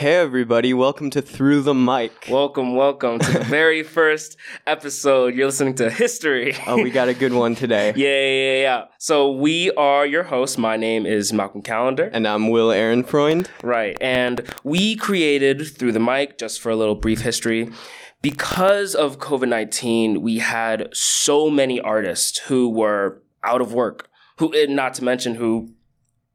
Hey everybody, welcome to Through the Mic. Welcome, welcome to the very first episode. You're listening to History. oh, we got a good one today. yeah, yeah, yeah. So we are your hosts. My name is Malcolm Calendar. And I'm Will Aaron Freund. Right. And we created Through the Mic, just for a little brief history. Because of COVID 19, we had so many artists who were out of work, who, eh, not to mention who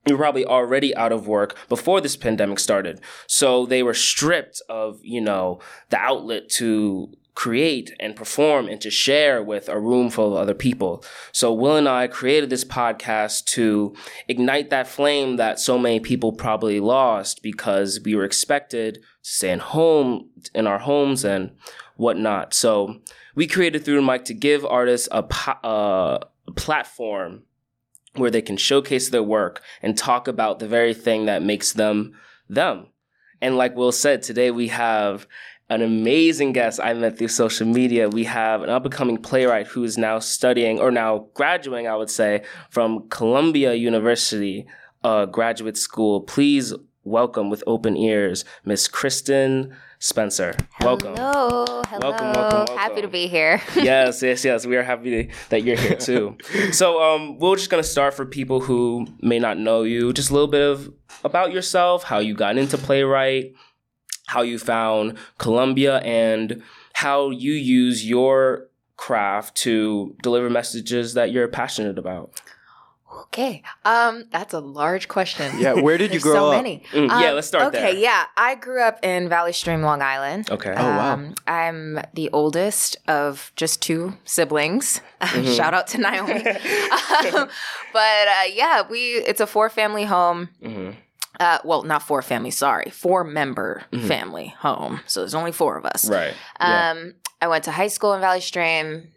we were probably already out of work before this pandemic started. So they were stripped of, you know, the outlet to create and perform and to share with a room full of other people. So Will and I created this podcast to ignite that flame that so many people probably lost because we were expected to stay at home in our homes and whatnot. So we created Through Mic to give artists a, po- uh, a platform where they can showcase their work and talk about the very thing that makes them them. And like Will said, today we have an amazing guest I met through social media. We have an up and coming playwright who is now studying or now graduating, I would say, from Columbia University uh, graduate school. Please welcome with open ears, Miss Kristen Spencer. Welcome. Hello. Hello. Welcome, welcome, welcome. Happy to be here. yes, yes, yes. We are happy to, that you're here too. so, um, we're just gonna start for people who may not know you, just a little bit of about yourself, how you got into playwright, how you found Columbia, and how you use your craft to deliver messages that you're passionate about. Okay. Um, that's a large question. Yeah, where did you grow so up? So many. Mm, yeah, Um, let's start okay, there. yeah. I grew up in Valley Stream, Long Island. Okay. Oh, wow. Um, I'm the oldest of just two siblings. Mm-hmm. Shout out to Naomi. um, but uh, yeah, we it's a four family home. hmm Uh, well, not four family. Sorry, four member family home. So there's only four of us. Right. Yeah. Um, I went to high school in Valley Stream,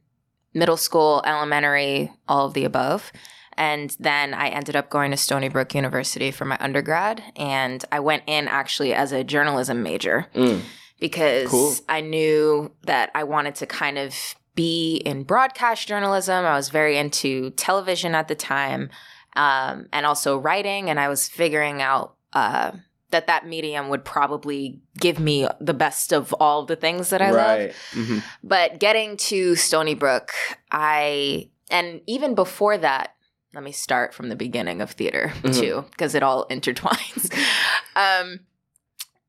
middle school, elementary, all of the above. And then I ended up going to Stony Brook University for my undergrad. And I went in actually as a journalism major Mm. because Cool. I knew that I wanted to kind of be in broadcast journalism. I was very into television at the time um, and also writing. And I was figuring out uh, that that medium would probably give me the best of all the things that I love. right. Mhm. But getting to Stony Brook, I, and even before that, let me start from the beginning of theater Mhm. too, because it all intertwines. um,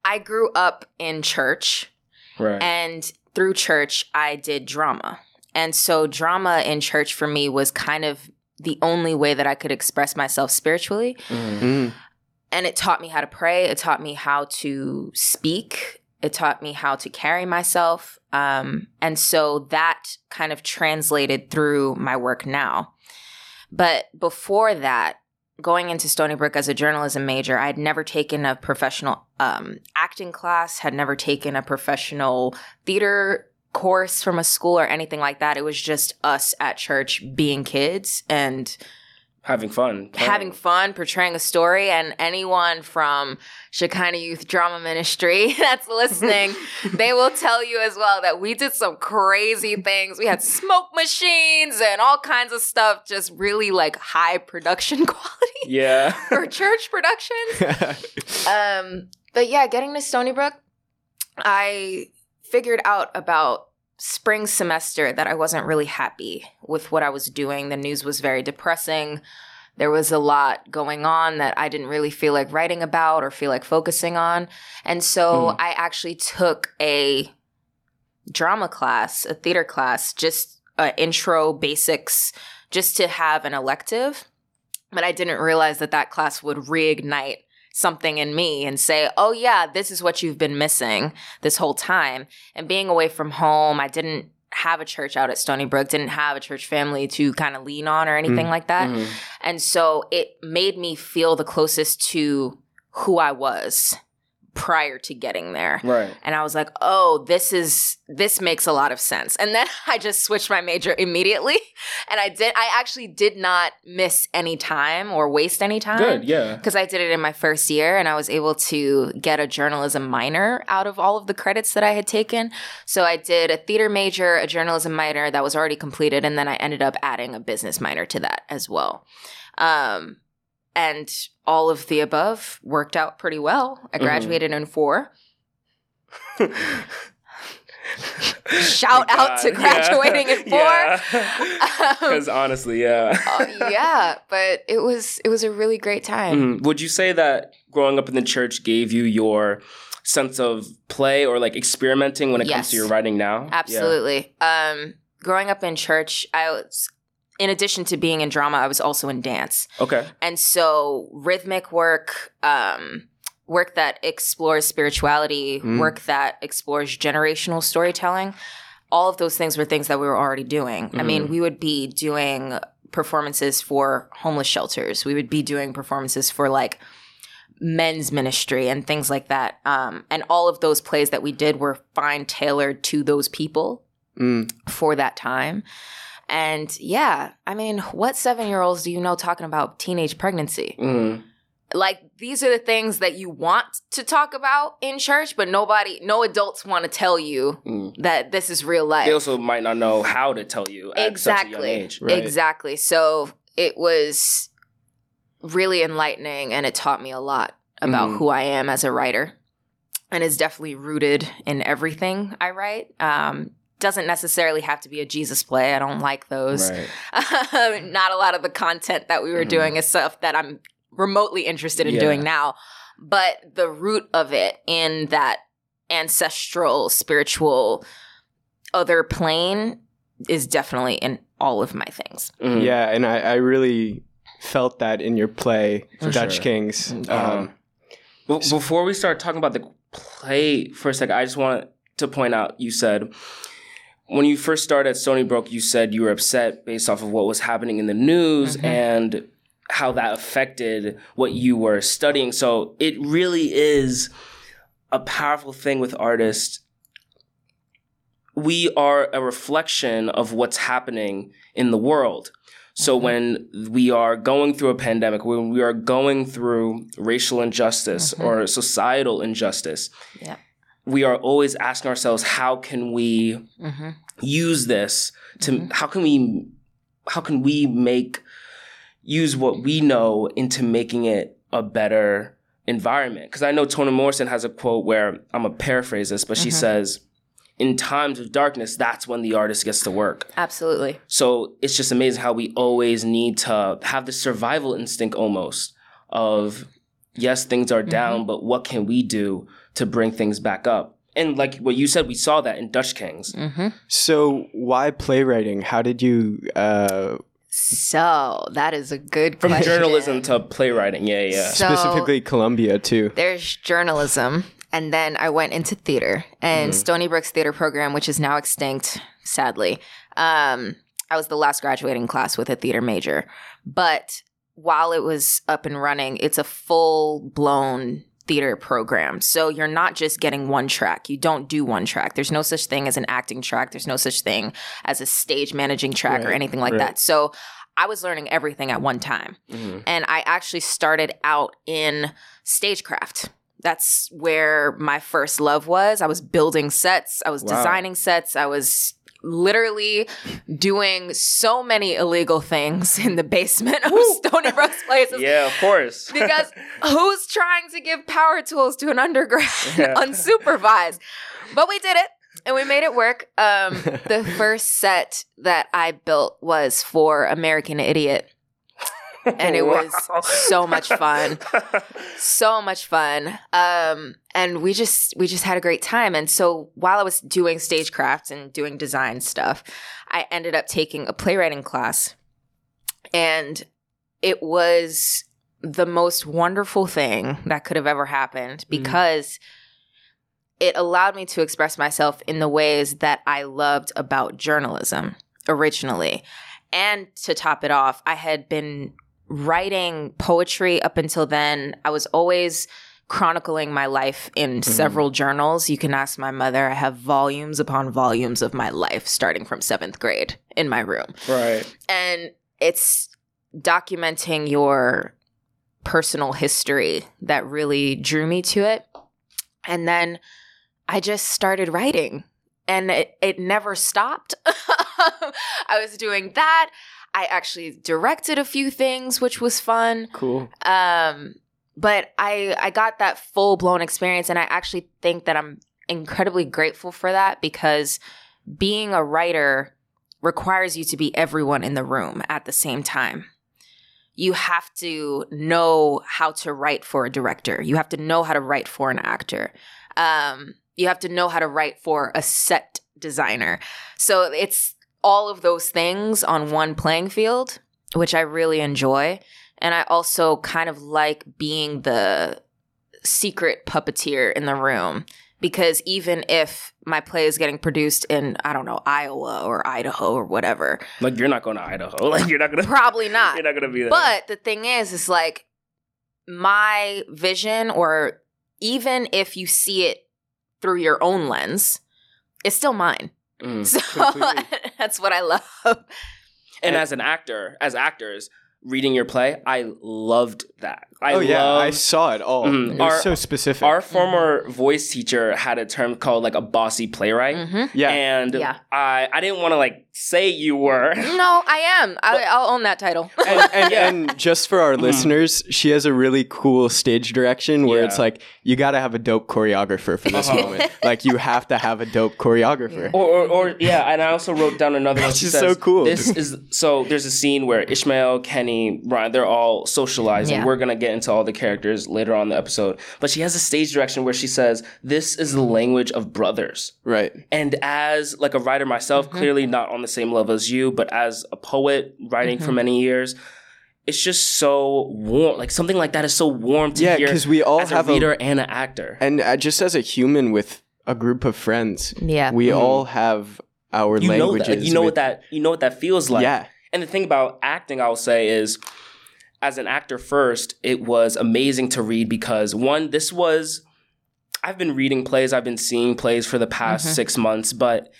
I grew up in church, Right. and through church, I did drama. And so, drama in church for me was kind of the only way that I could express myself spiritually Mhm. Mm. and it taught me how to pray it taught me how to speak it taught me how to carry myself um, and so that kind of translated through my work now but before that going into stony brook as a journalism major i had never taken a professional um, acting class had never taken a professional theater course from a school or anything like that. It was just us at church being kids and Having fun. having fun portraying a story and anyone from Shekinah Youth Drama Ministry that's listening, they will tell you as well that we did some crazy things. We had smoke machines and all kinds of stuff, just really like high production quality Yeah. for church productions. Um, but yeah, getting to Stony Brook, I figured out about spring semester that I wasn't really happy with what I was doing. The news was very depressing. There was a lot going on that I didn't really feel like writing about or feel like focusing on. And so I actually took a drama class, a theater class, just uh, intro basics, just to have an elective. But I didn't realize that that class would reignite something in me and say, oh, yeah, this is what you've been missing this whole time. And being away from home, I didn't have a church out at Stony Brook, didn't have a church family to kind of lean on or anything like that. Mhm. And so it made me feel the closest to who I was prior to getting there. Right. And I was like, oh, this is, this makes a lot of sense. And then I just switched my major immediately. And I did, I actually did not miss any time or waste any time. Good. Yeah. Because I did it in my first year and I was able to get a journalism minor out of all of the credits that I had taken. So I did a theater major, a journalism minor that was already completed, and then I ended up adding a business minor to that as well. Um, and all of the above worked out pretty well. I Mhm. graduated in four. Shout out to graduating yeah. in four. Um, Because honestly, yeah. uh, yeah, but it was it was a really great time. Mhm. Would you say that growing up in the church gave you your sense of play or like experimenting when it comes to your writing now? Yeah. Absolutely. Um, growing up in church, I was, in addition to being in drama, I was also in dance. Okay. And so rhythmic work, um, work that explores spirituality, Mm. work that explores generational storytelling, all of those things were things that we were already doing. I mean, we would be doing performances for homeless shelters. We would be doing performances for like men's ministry and things like that. Um, and all of those plays that we did were fine tailored to those people Mm. for that time. And yeah, I mean, what seven year olds do you know talking about teenage pregnancy? Mhm. Like, these are the things that you want to talk about in church, but nobody, no adults want to tell you Mm. that this is real life. They also might not know how to tell you at such a young exactly. age. Right. Exactly. So it was really enlightening and it taught me a lot about Mhm. who I am as a writer. And is definitely rooted in everything I write. Um, doesn't necessarily have to be a Jesus play. I don't like those. Right. Not a lot of the content that we were Mhm. doing is stuff that I'm remotely interested in Yeah. doing now. But the root of it in that ancestral, spiritual, other plane is definitely in all of my things. Mhm. Yeah, and I, I really felt that in your play, For Dutch sure. Kings. Um, Um, Be- before we start talking about the play for a second, I just want to point out you said when you first started at Stony Brook, you said you were upset based off of what was happening in the news Mhm. and how that affected what you were studying. So it really is a powerful thing with artists. We are a reflection of what's happening in the world. So Mhm. when we are going through a pandemic, when we are going through racial injustice Mhm. or societal injustice, Yeah. We are always asking ourselves, how can we Mm-hmm. use this to Mhm. how can we how can we make use what we know into making it a better environment because i know toni morrison has a quote where i'm gonna paraphrase this but she Mhm. says in times of darkness that's when the artist gets to work Absolutely. so it's just amazing how we always need to have the survival instinct almost of yes things are down but what can we do to bring things back up and like what you said we saw that in dutch kings Mm-hmm. so why playwriting? How did you? Uh, So that is a good from question. journalism to playwriting. Yeah, yeah. So- specifically Columbia too. There's journalism, and then I went into theater and Mhm. Stony Brook's theater program, which is now extinct, sadly. Um, I was the last graduating class with a theater major, but while it was up and running, it's a full blown theater program. So you're not just getting one track. You don't do one track. There's no such thing as an acting track. There's no such thing as a stage managing track or anything like right. that. So I was learning everything at one time Mhm. and I actually started out in stagecraft. That's where my first love was. I was building sets, I was Wow. designing sets, I was literally doing so many illegal things in the basement of Stony Brook's places. Yeah, of course. Because who's trying to give power tools to an undergrad Yeah. unsupervised? But we did it and we made it work. Um, the first set that I built was for American Idiot and it was so much fun. so much fun. Um and we just we just had a great time. And so while i was doing stagecraft and doing design stuff i ended up taking a playwriting class. And it was the most wonderful thing that could have ever happened because it allowed me to express myself in the ways that i loved about journalism originally. And to top it off i had been writing poetry up until then. I was always chronicling my life in mm-hmm. several journals. You can ask my mother. I have volumes upon volumes of my life starting from seventh grade in my room. right. And it's documenting your personal history that really drew me to it. And then I just started writing and it, it never stopped. I was doing that. I actually directed a few things, which was fun. Cool. Um, but I I got that full blown experience, and I actually think that I'm incredibly grateful for that because being a writer requires you to be everyone in the room at the same time. You have to know how to write for a director. You have to know how to write for an actor. Um, you have to know how to write for a set designer. So it's all of those things on one playing field, which I really enjoy. And I also kind of like being the secret puppeteer in the room because even if my play is getting produced in I don't know Iowa or Idaho or whatever, Like you're not going to Idaho. Like you're not gonna. probably not. You're not gonna be there. But the thing is, is like my vision, or even if you see it through your own lens, it's still mine. Mm. So that's what I love. And as an actor, as actors, reading your play, I loved that. I oh yeah, I saw it all. Mhm. It was Our- so specific. Our former voice teacher had a term called like a bossy playwright. hmm yeah, And Yeah. I, I didn't want to like say you were. No, I am. I, I'll own that title. and, and, Yeah. and just for our listeners, she has a really cool stage direction where it's like you got to have a dope choreographer for this Uh-huh. moment. Like you have to have a dope choreographer. Or, or, or yeah, and I also wrote down another one. Which She is says, so cool. This is so. There's a scene where Ishmael, Kenny, Ryan, they're all socializing. Yeah. We're gonna get into all the characters later on in the episode. But she has a stage direction where she says, "This is the language of brothers." Right. And as like a writer myself, Mm-hmm. clearly not on the same level as you, but as a poet writing Mm-hmm. for many years, it's just so warm. Like something like that is so warm to Yeah, hear because we all as have a a, reader and an actor. and uh, just as a human with a group of friends, Yeah. we Mhm. all have our you know languages. that. Like, you know with- what that. You know what that feels like. yeah, And the thing about acting, I'll say, is as an actor first, it was amazing to read because one, this was I've been reading plays, I've been seeing plays for the past Mhm. six months, but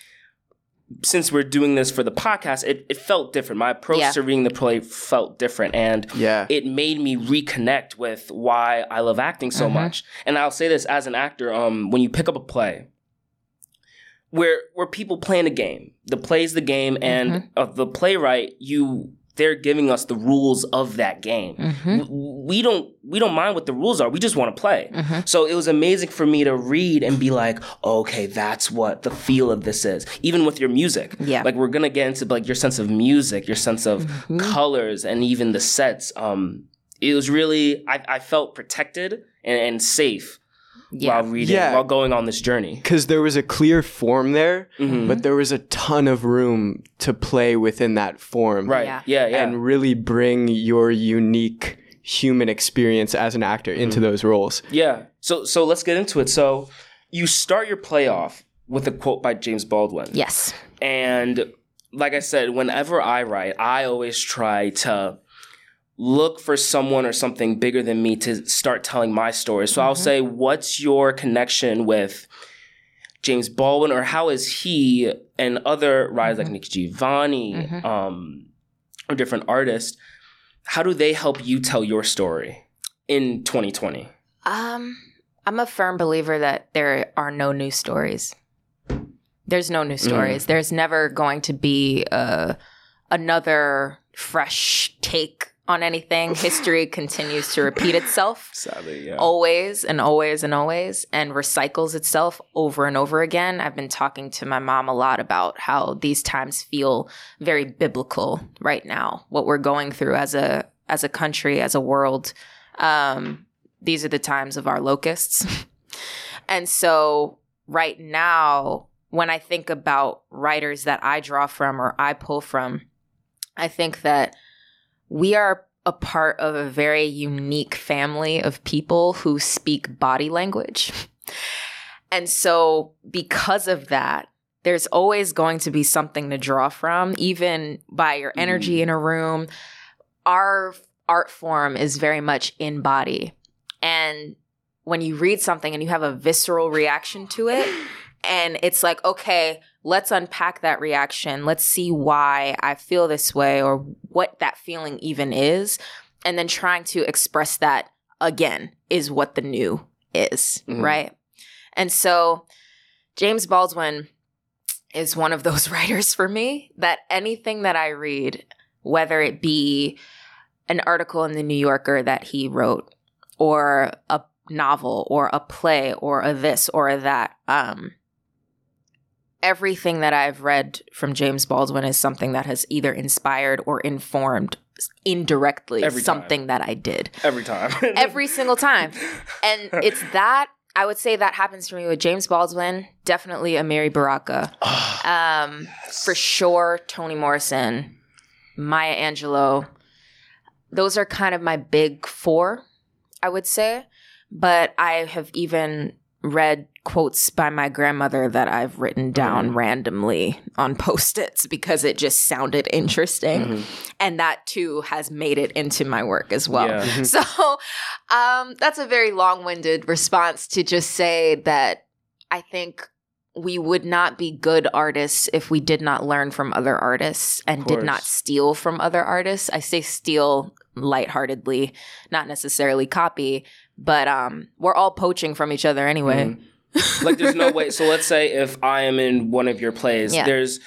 since we're doing this for the podcast, it, it felt different. My approach Yeah. to reading the play felt different. And yeah. it made me reconnect with why I love acting so Mhm. much. And I'll say this as an actor, um, when you pick up a play, where where people playing a game, the play's the game, and Mhm. uh, the playwright, you they're giving us the rules of that game. hmm We don't we don't mind what the rules are. We just want to play. hmm So it was amazing for me to read and be like, okay, that's what the feel of this is. Even with your music. Yeah. Like we're gonna get into like your sense of music, your sense of Mhm. colors, and even the sets. Um, it was really I, I felt protected and, and safe Yeah. while reading, Yeah. while going on this journey. Because there was a clear form there, Mhm. but there was a ton of room to play within that form. Right. Yeah. Yeah. Yeah. And really bring your unique human experience as an actor into Mm-hmm. those roles. Yeah. So so let's get into it. So you start your play off with a quote by James Baldwin. Yes. And like I said, whenever I write, I always try to look for someone or something bigger than me to start telling my story. So I'll Mhm. say, what's your connection with James Baldwin, or how is he and other writers like Nikki Giovanni, Mhm. um, or different artists, how do they help you tell your story in 2020? Um, I'm a firm believer that there are no new stories. There's no new stories. There's never going to be uh, another fresh take on anything. History continues to repeat itself Sadly, yeah. always and always and always and recycles itself over and over again. I've been talking to my mom a lot about how these times feel very biblical right now. What we're going through as a as a country, as a world. Um, these are the times of our locusts. and so right now, when I think about writers that I draw from or I pull from, I think that we are a part of a very unique family of people who speak body language. And so, because of that, there's always going to be something to draw from, even by your energy mm. in a room. Our art form is very much in body. And when you read something and you have a visceral reaction to it, and it's like, okay, let's unpack that reaction. Let's see why I feel this way or what that feeling even is. And then trying to express that again is what the new is, Mhm. right? And so James Baldwin is one of those writers for me that anything that I read, whether it be an article in the New Yorker that he wrote, or a novel, or a play, or a this or a that. Um, everything that I've read from James Baldwin is something that has either inspired or informed indirectly something that I did Every time. every single time. And it's that I would say that happens for me with James Baldwin, definitely Amiri Baraka. Um, for sure, Toni Morrison, Maya Angelou. Those are kind of my big four, I would say. But I have even read quotes by my grandmother that I've written down Mhm. randomly on post-its because it just sounded interesting. Mhm. And that too has made it into my work as well. Yeah. So um, that's a very long winded response to just say that I think we would not be good artists if we did not learn from other artists and did not steal from other artists. I say steal lightheartedly, not necessarily copy, but um, we're all poaching from each other anyway. Mhm. Like there's no way so let's say if i am in one of your plays Yeah. there's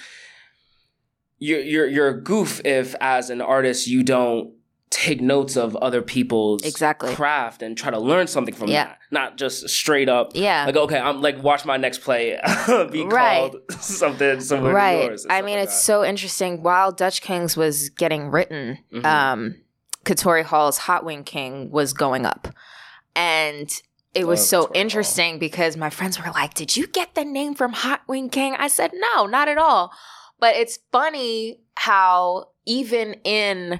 you're, you're you're a goof if as an artist you don't take notes of other people's Exactly. craft and try to learn something from Yeah. that not just straight up Yeah. like okay i'm like watch my next play be Right. called something similar right. yours I mean, like it's that. so interesting. While Dutch Kings was getting written, Mhm. um, Katori Hall's Hot Wing King was going up. And it was Love so interesting because my friends were like, Did you get the name from Hot Wing King? I said, No, not at all. But it's funny how, even in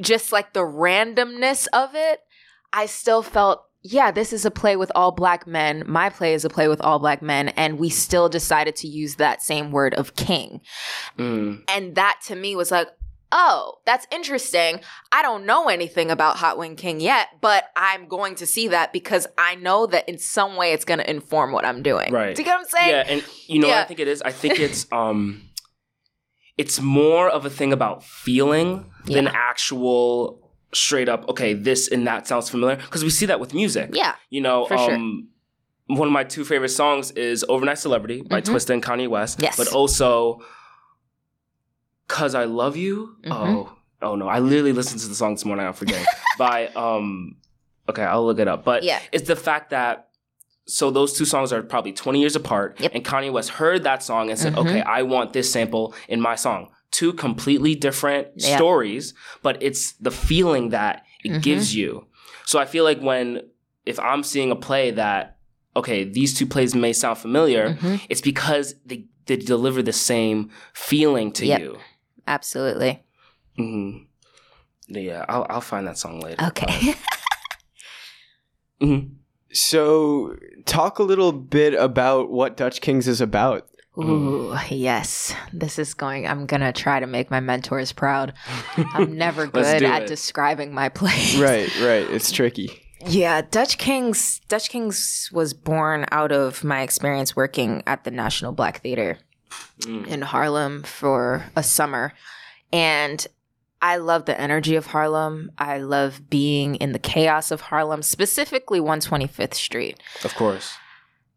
just like the randomness of it, I still felt, yeah, this is a play with all black men. My play is a play with all black men. And we still decided to use that same word of king. Mm. And that to me was like, oh, that's interesting. I don't know anything about Hot Wing King yet, but I'm going to see that because I know that in some way it's going to inform what I'm doing. Right. Do you get what I'm saying? yeah and you know what Yeah. i think it is i think it's um it's more of a thing about feeling than Yeah. actual straight up okay this and that sounds familiar because we see that with music Yeah. you know For sure. um one of my two favorite songs is overnight celebrity by Mhm. twista and kanye west Yes. but also cause i love you Mhm. oh oh no i literally listened to the song this morning i'm forgetting by um okay i'll look it up but Yeah. it's the fact that so those two songs are probably 20 years apart Yep. and kanye west heard that song and said Mhm. okay i want this sample in my song two completely different Yeah. stories but it's the feeling that it Mhm. gives you so i feel like when if i'm seeing a play that okay these two plays may sound familiar Mhm. it's because they, they deliver the same feeling to Yep. you Absolutely. hmm yeah I'll, I'll find that song later Okay. Mhm. So, talk a little bit about what Dutch Kings is about. Ooh, yes. This is going, I'm going to try to make my mentors proud. I'm never good at it. describing my plays. Right, right. It's tricky. Yeah, Dutch Kings Dutch Kings was born out of my experience working at the National Black Theater Mm. in Harlem for a summer. And I love the energy of Harlem. I love being in the chaos of Harlem, specifically 125th Street. of course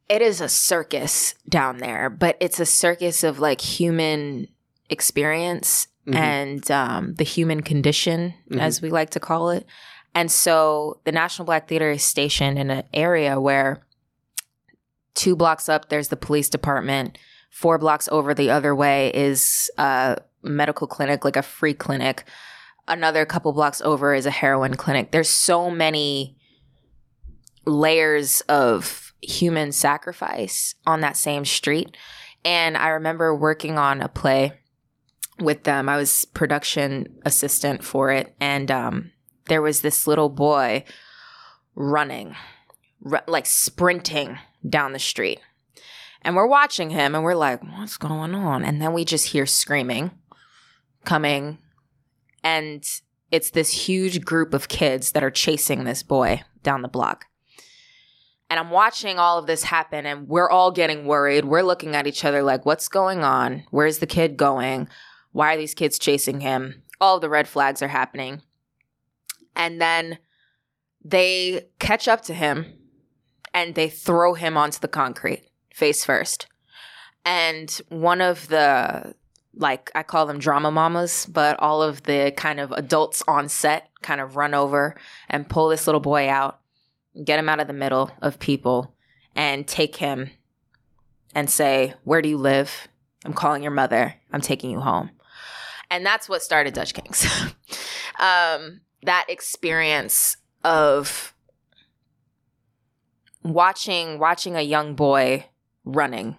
It is a circus down there, but it's a circus of like human experience Mhm. and um, the human condition, Mhm. as we like to call it. And so the National Black Theater is stationed in an area where two blocks up, there's the police department. Four blocks over the other way is a medical clinic, like a free clinic. Another couple blocks over is a heroin clinic. There's so many layers of human sacrifice on that same street. And I remember working on a play with them. I was production assistant for it. And um, there was this little boy running, r- like sprinting down the street. And we're watching him and we're like, what's going on? And then we just hear screaming coming. And it's this huge group of kids that are chasing this boy down the block. And I'm watching all of this happen and we're all getting worried. We're looking at each other like, what's going on? Where's the kid going? Why are these kids chasing him? All the red flags are happening. And then they catch up to him and they throw him onto the concrete face first. And one of the like I call them drama mamas, but all of the kind of adults on set kind of run over and pull this little boy out, get him out of the middle of people, and take him and say, Where do you live? I'm calling your mother. I'm taking you home. And that's what started Dutch Kings. um, that experience of watching watching a young boy running.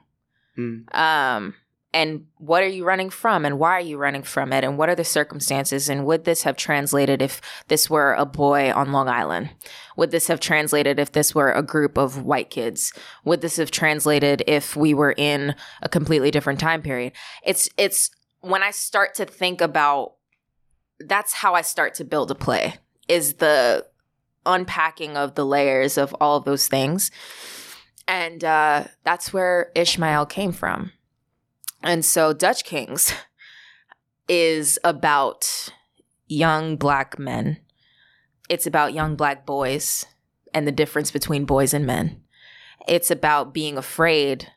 Mm. um and what are you running from and why are you running from it and what are the circumstances and would this have translated if this were a boy on long island? Would this have translated if this were a group of white kids? Would this have translated if we were in a completely different time period? It's it's when i start to think about that's how i start to build a play is the unpacking of the layers of all of those things and uh, that's where Ishmael came from. And so Dutch Kings is about young black men. It's about young black boys and the difference between boys and men. It's about being afraid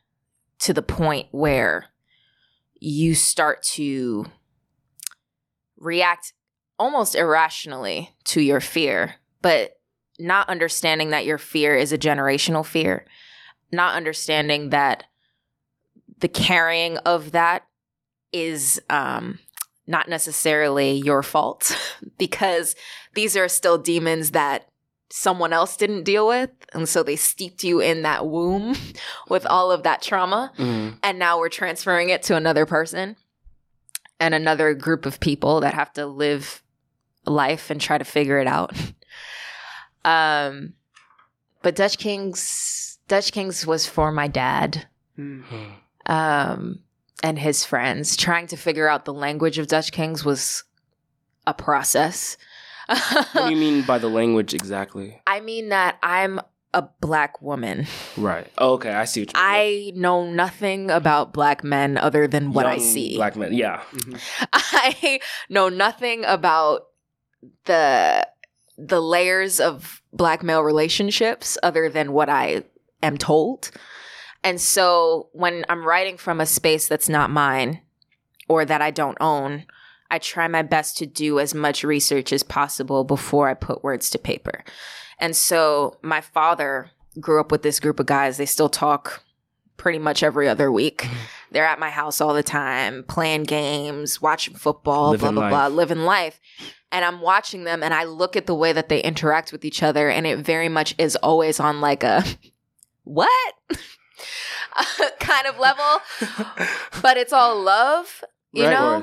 to the point where you start to react almost irrationally to your fear, but not understanding that your fear is a generational fear not understanding that the carrying of that is um, not necessarily your fault because these are still demons that someone else didn't deal with. And so they steeped you in that womb with all of that trauma. Mhm. And now we're transferring it to another person and another group of people that have to live life and try to figure it out. Um, but Dutch Kings, Dutch Kings was for my dad Mm. um, and his friends. Trying to figure out the language of Dutch Kings was a process. What do you mean by the language exactly? I mean that I'm a black woman. Right. Oh, okay, I see what you mean. I know nothing about black men other than what I see. Black men. Yeah. I know nothing about the the layers of black male relationships other than what I am told. And so when I'm writing from a space that's not mine or that I don't own, I try my best to do as much research as possible before I put words to paper. And so my father grew up with this group of guys. They still talk pretty much every other week. Mm-hmm. They're at my house all the time, playing games, watching football, Living blah, blah, blah, living life. And I'm watching them and I look at the way that they interact with each other, and it very much is always on like a what kind of level, but it's all love, you Right. know?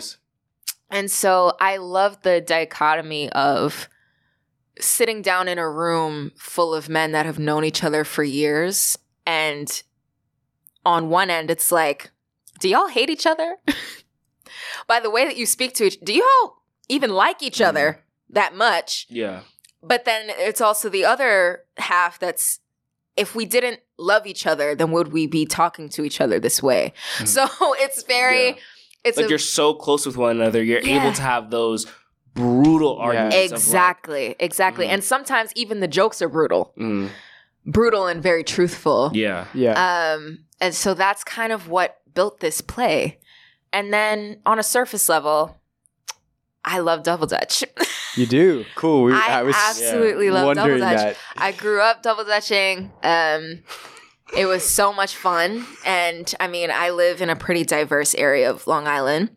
And so I love the dichotomy of sitting down in a room full of men that have known each other for years. And on one end, it's like, do y'all hate each other? By the way that you speak to each, do y'all even like each mm-hmm. other that much? Yeah. But then it's also the other half that's if we didn't love each other, then would we be talking to each other this way? Mhm. So it's very, Yeah. it's like a, you're so close with one another, you're Yeah. able to have those brutal arguments. of, like, exactly, exactly. Mhm. And sometimes even the jokes are brutal, mm, brutal and very truthful. yeah. Yeah. Um, and so that's kind of what built this play. And then on a surface level, I love double dutch. you do. Cool. We, I, I, was absolutely love double dutch. that. I grew up double dutching. Um, it was so much fun, and I mean, I live in a pretty diverse area of Long Island,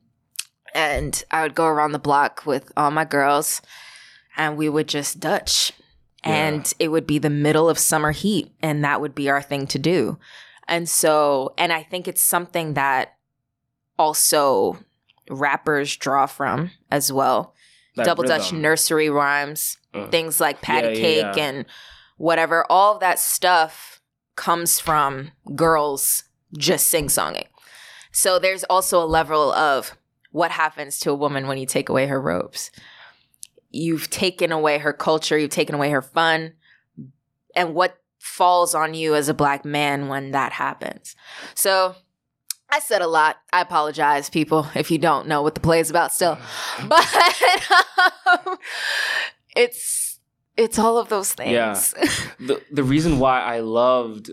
and I would go around the block with all my girls, and we would just Dutch, and it would be the middle of summer heat, and that would be our thing to do, and so, and I think it's something that also rappers draw from as well That double dutch nursery rhymes, Uh. things like patty Yeah, yeah, cake yeah. and whatever. All of that stuff comes from girls just sing songing. So there's also a level of what happens to a woman when you take away her robes. You've taken away her culture, you've taken away her fun, and what falls on you as a black man when that happens. So I said a lot. I apologize, people, if you don't know what the play is about still. But um, it's it's all of those things. Yeah. the the reason why I loved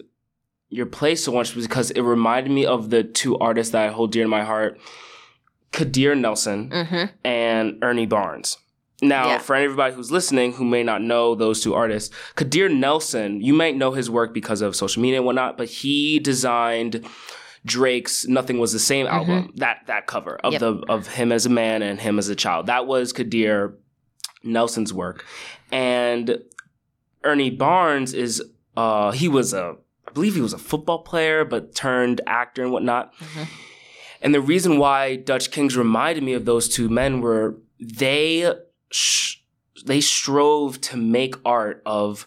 your play so much was because it reminded me of the two artists that I hold dear in my heart. Kadir Nelson Mm-hmm. and Ernie Barnes. Now, Yeah. for everybody who's listening who may not know those two artists, Kadir Nelson, you might know his work because of social media and whatnot, but he designed Drake's "Nothing Was the Same" album. That that cover of Yep. the of him as a man and him as a child. That was Kadir Nelson's work, and Ernie Barnes is uh he was a I believe he was a football player, but turned actor and whatnot. Mhm. And the reason why Dutch Kings reminded me of those two men were they sh- they strove to make art of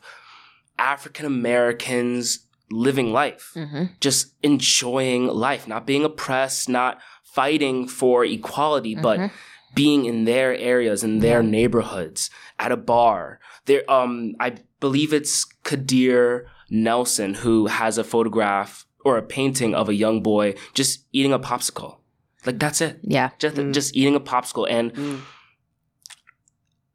African Americans living life, Mm-hmm. just enjoying life, not being oppressed, not fighting for equality, but Mhm. being in their areas, in their neighborhoods, at a bar. There, um, I believe it's Kadir Nelson who has a photograph or a painting of a young boy just eating a popsicle. Like that's it. Yeah. Just Mm. just eating a popsicle. And Mm.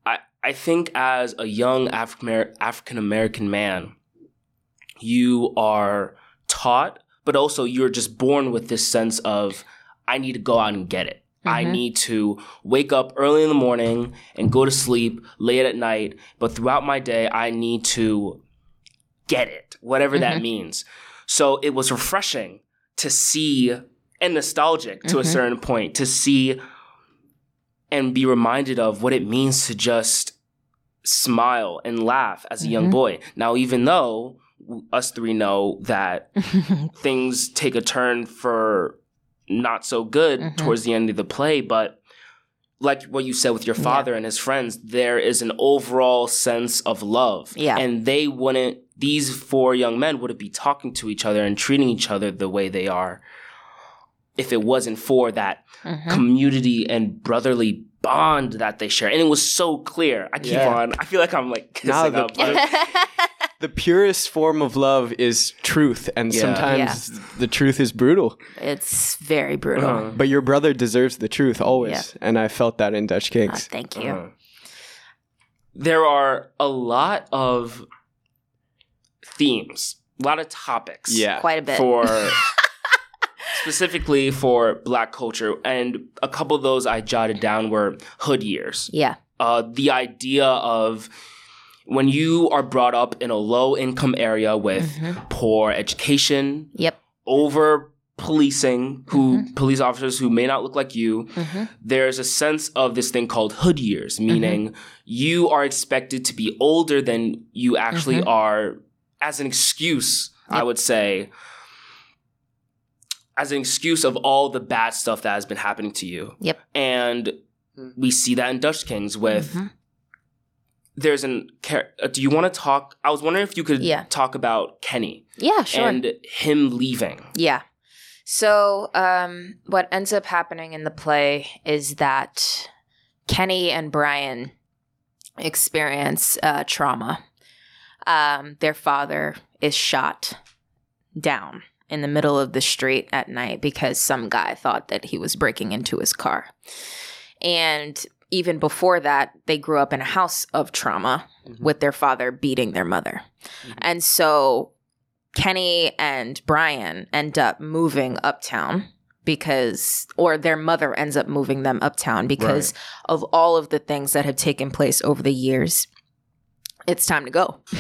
I I think as a young African African American man, you are taught, but also you're just born with this sense of I need to go out and get it. I Mhm. need to wake up early in the morning and go to sleep late at night. But throughout my day, I need to get it, whatever that Mhm. means. So it was refreshing to see and nostalgic to a Mhm. certain point to see and be reminded of what it means to just smile and laugh as a young Mhm. boy. Now, even though us three know that things take a turn for not so good Mhm. towards the end of the play, but like what you said with your Yeah. father and his friends, there is an overall sense of love. Yeah. And they wouldn't, these four young men wouldn't be talking to each other and treating each other the way they are if it wasn't for that Mhm. community and brotherly bond that they share. And it was so clear. I keep Yeah. on, I feel like I'm like kissing Nah, the- up. but- The purest form of love is truth, and Yeah. sometimes the truth is brutal. it's very brutal. Uh-huh. But your brother deserves the truth always, and I felt that in Dutch Uh, Kings. thank you. Uh-huh. There are a lot of themes, a lot of topics. yeah, Quite a bit. For specifically for black culture. And a couple of those I jotted down were hood years. yeah. Uh, the idea of when you are brought up in a low income area with Mhm. poor education, Yep. over policing, who police officers who may not look like you, hmm there's a sense of this thing called hood years, meaning you are expected to be older than you actually Mhm. are as an excuse, I would say, as an excuse of all the bad stuff that has been happening to you. Yep. And we see that in Dutch Kings with Mhm. There's an uh, do you want to talk I was wondering if you could Yeah. talk about Kenny Yeah, sure. and him leaving. Yeah. So, um, what ends up happening in the play is that Kenny and Brian experience uh, trauma. Um, their father is shot down in the middle of the street at night because some guy thought that he was breaking into his car. And even before that, they grew up in a house of trauma Mhm. with their father beating their mother. Mhm. And so Kenny and Brian end up moving uptown because, or their mother ends up moving them uptown because of all of the things that have taken place over the years. It's time to go.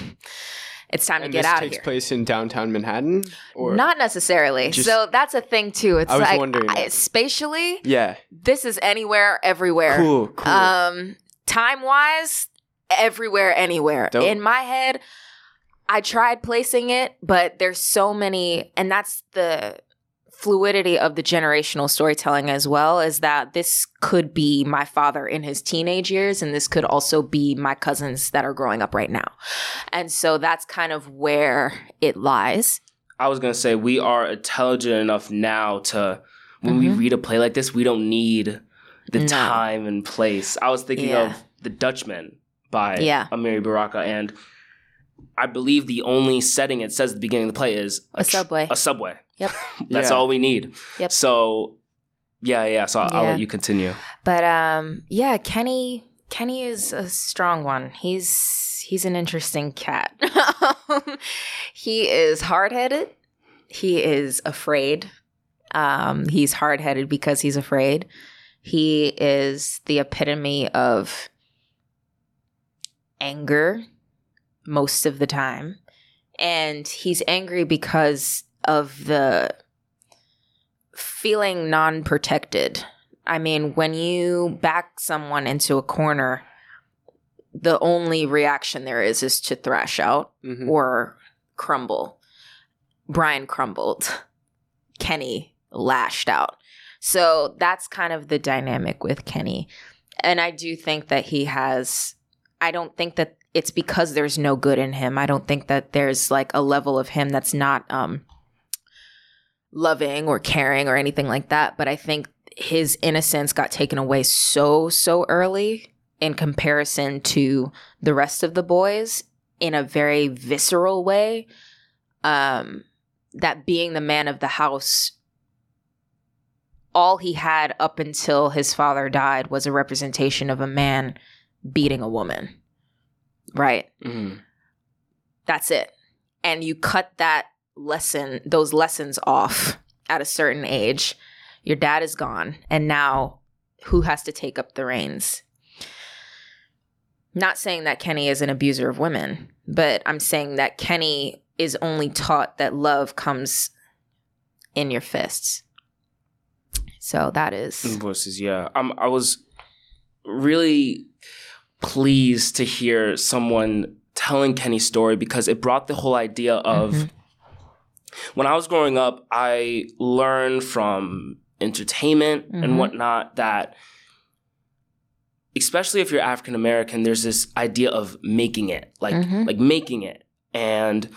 It's time and to get out of takes place in downtown Manhattan, or Not necessarily. So that's a thing too. It's I was like wondering I- spatially, yeah, this is anywhere, everywhere. cool, cool. Um, time wise, everywhere, anywhere. Dope. In my head, I tried placing it, but there's so many, and that's the fluidity of the generational storytelling as well is that this could be my father in his teenage years and this could also be my cousins that are growing up right now and so that's kind of where it lies I was gonna say we are intelligent enough now to when we Mhm. read a play like this, we don't need the No. time and place. I was thinking Yeah. of The Dutchman by Yeah. Amiri Baraka, and I believe the only setting it says at the beginning of the play is A tr- subway. A subway. Yep. That's Yeah. all we need. Yep. So, yeah, yeah. So I'll Yeah. let you continue. But um yeah, Kenny Kenny is a strong one. He's he's an interesting cat. he is hard-headed. He is afraid. Um he's hard-headed because he's afraid. He is the epitome of anger most of the time. And he's angry because of the feeling non protected. I mean, when you back someone into a corner, the only reaction there is is to thrash out Mhm. or crumble. Brian crumbled. Kenny lashed out. So that's kind of the dynamic with Kenny. And I do think that he has, I don't think that it's because there's no good in him. I don't think that there's like a level of him that's not um, loving or caring or anything like that. But I think his innocence got taken away so, so early in comparison to the rest of the boys in a very visceral way. Um, that being the man of the house, all he had up until his father died was a representation of a man beating a woman. Right? Mhm. That's it. And you cut that lesson, those lessons off at a certain age. Your dad is gone. And now who has to take up the reins? Not saying that Kenny is an abuser of women, but I'm saying that Kenny is only taught that love comes in your fists. So that is Voices, yeah. Um, I was really pleased to hear someone telling Kenny's story because it brought the whole idea of Mhm. When I was growing up, I learned from entertainment Mhm. and whatnot that especially if you're African American, there's this idea of making it, like Mhm. like making it. And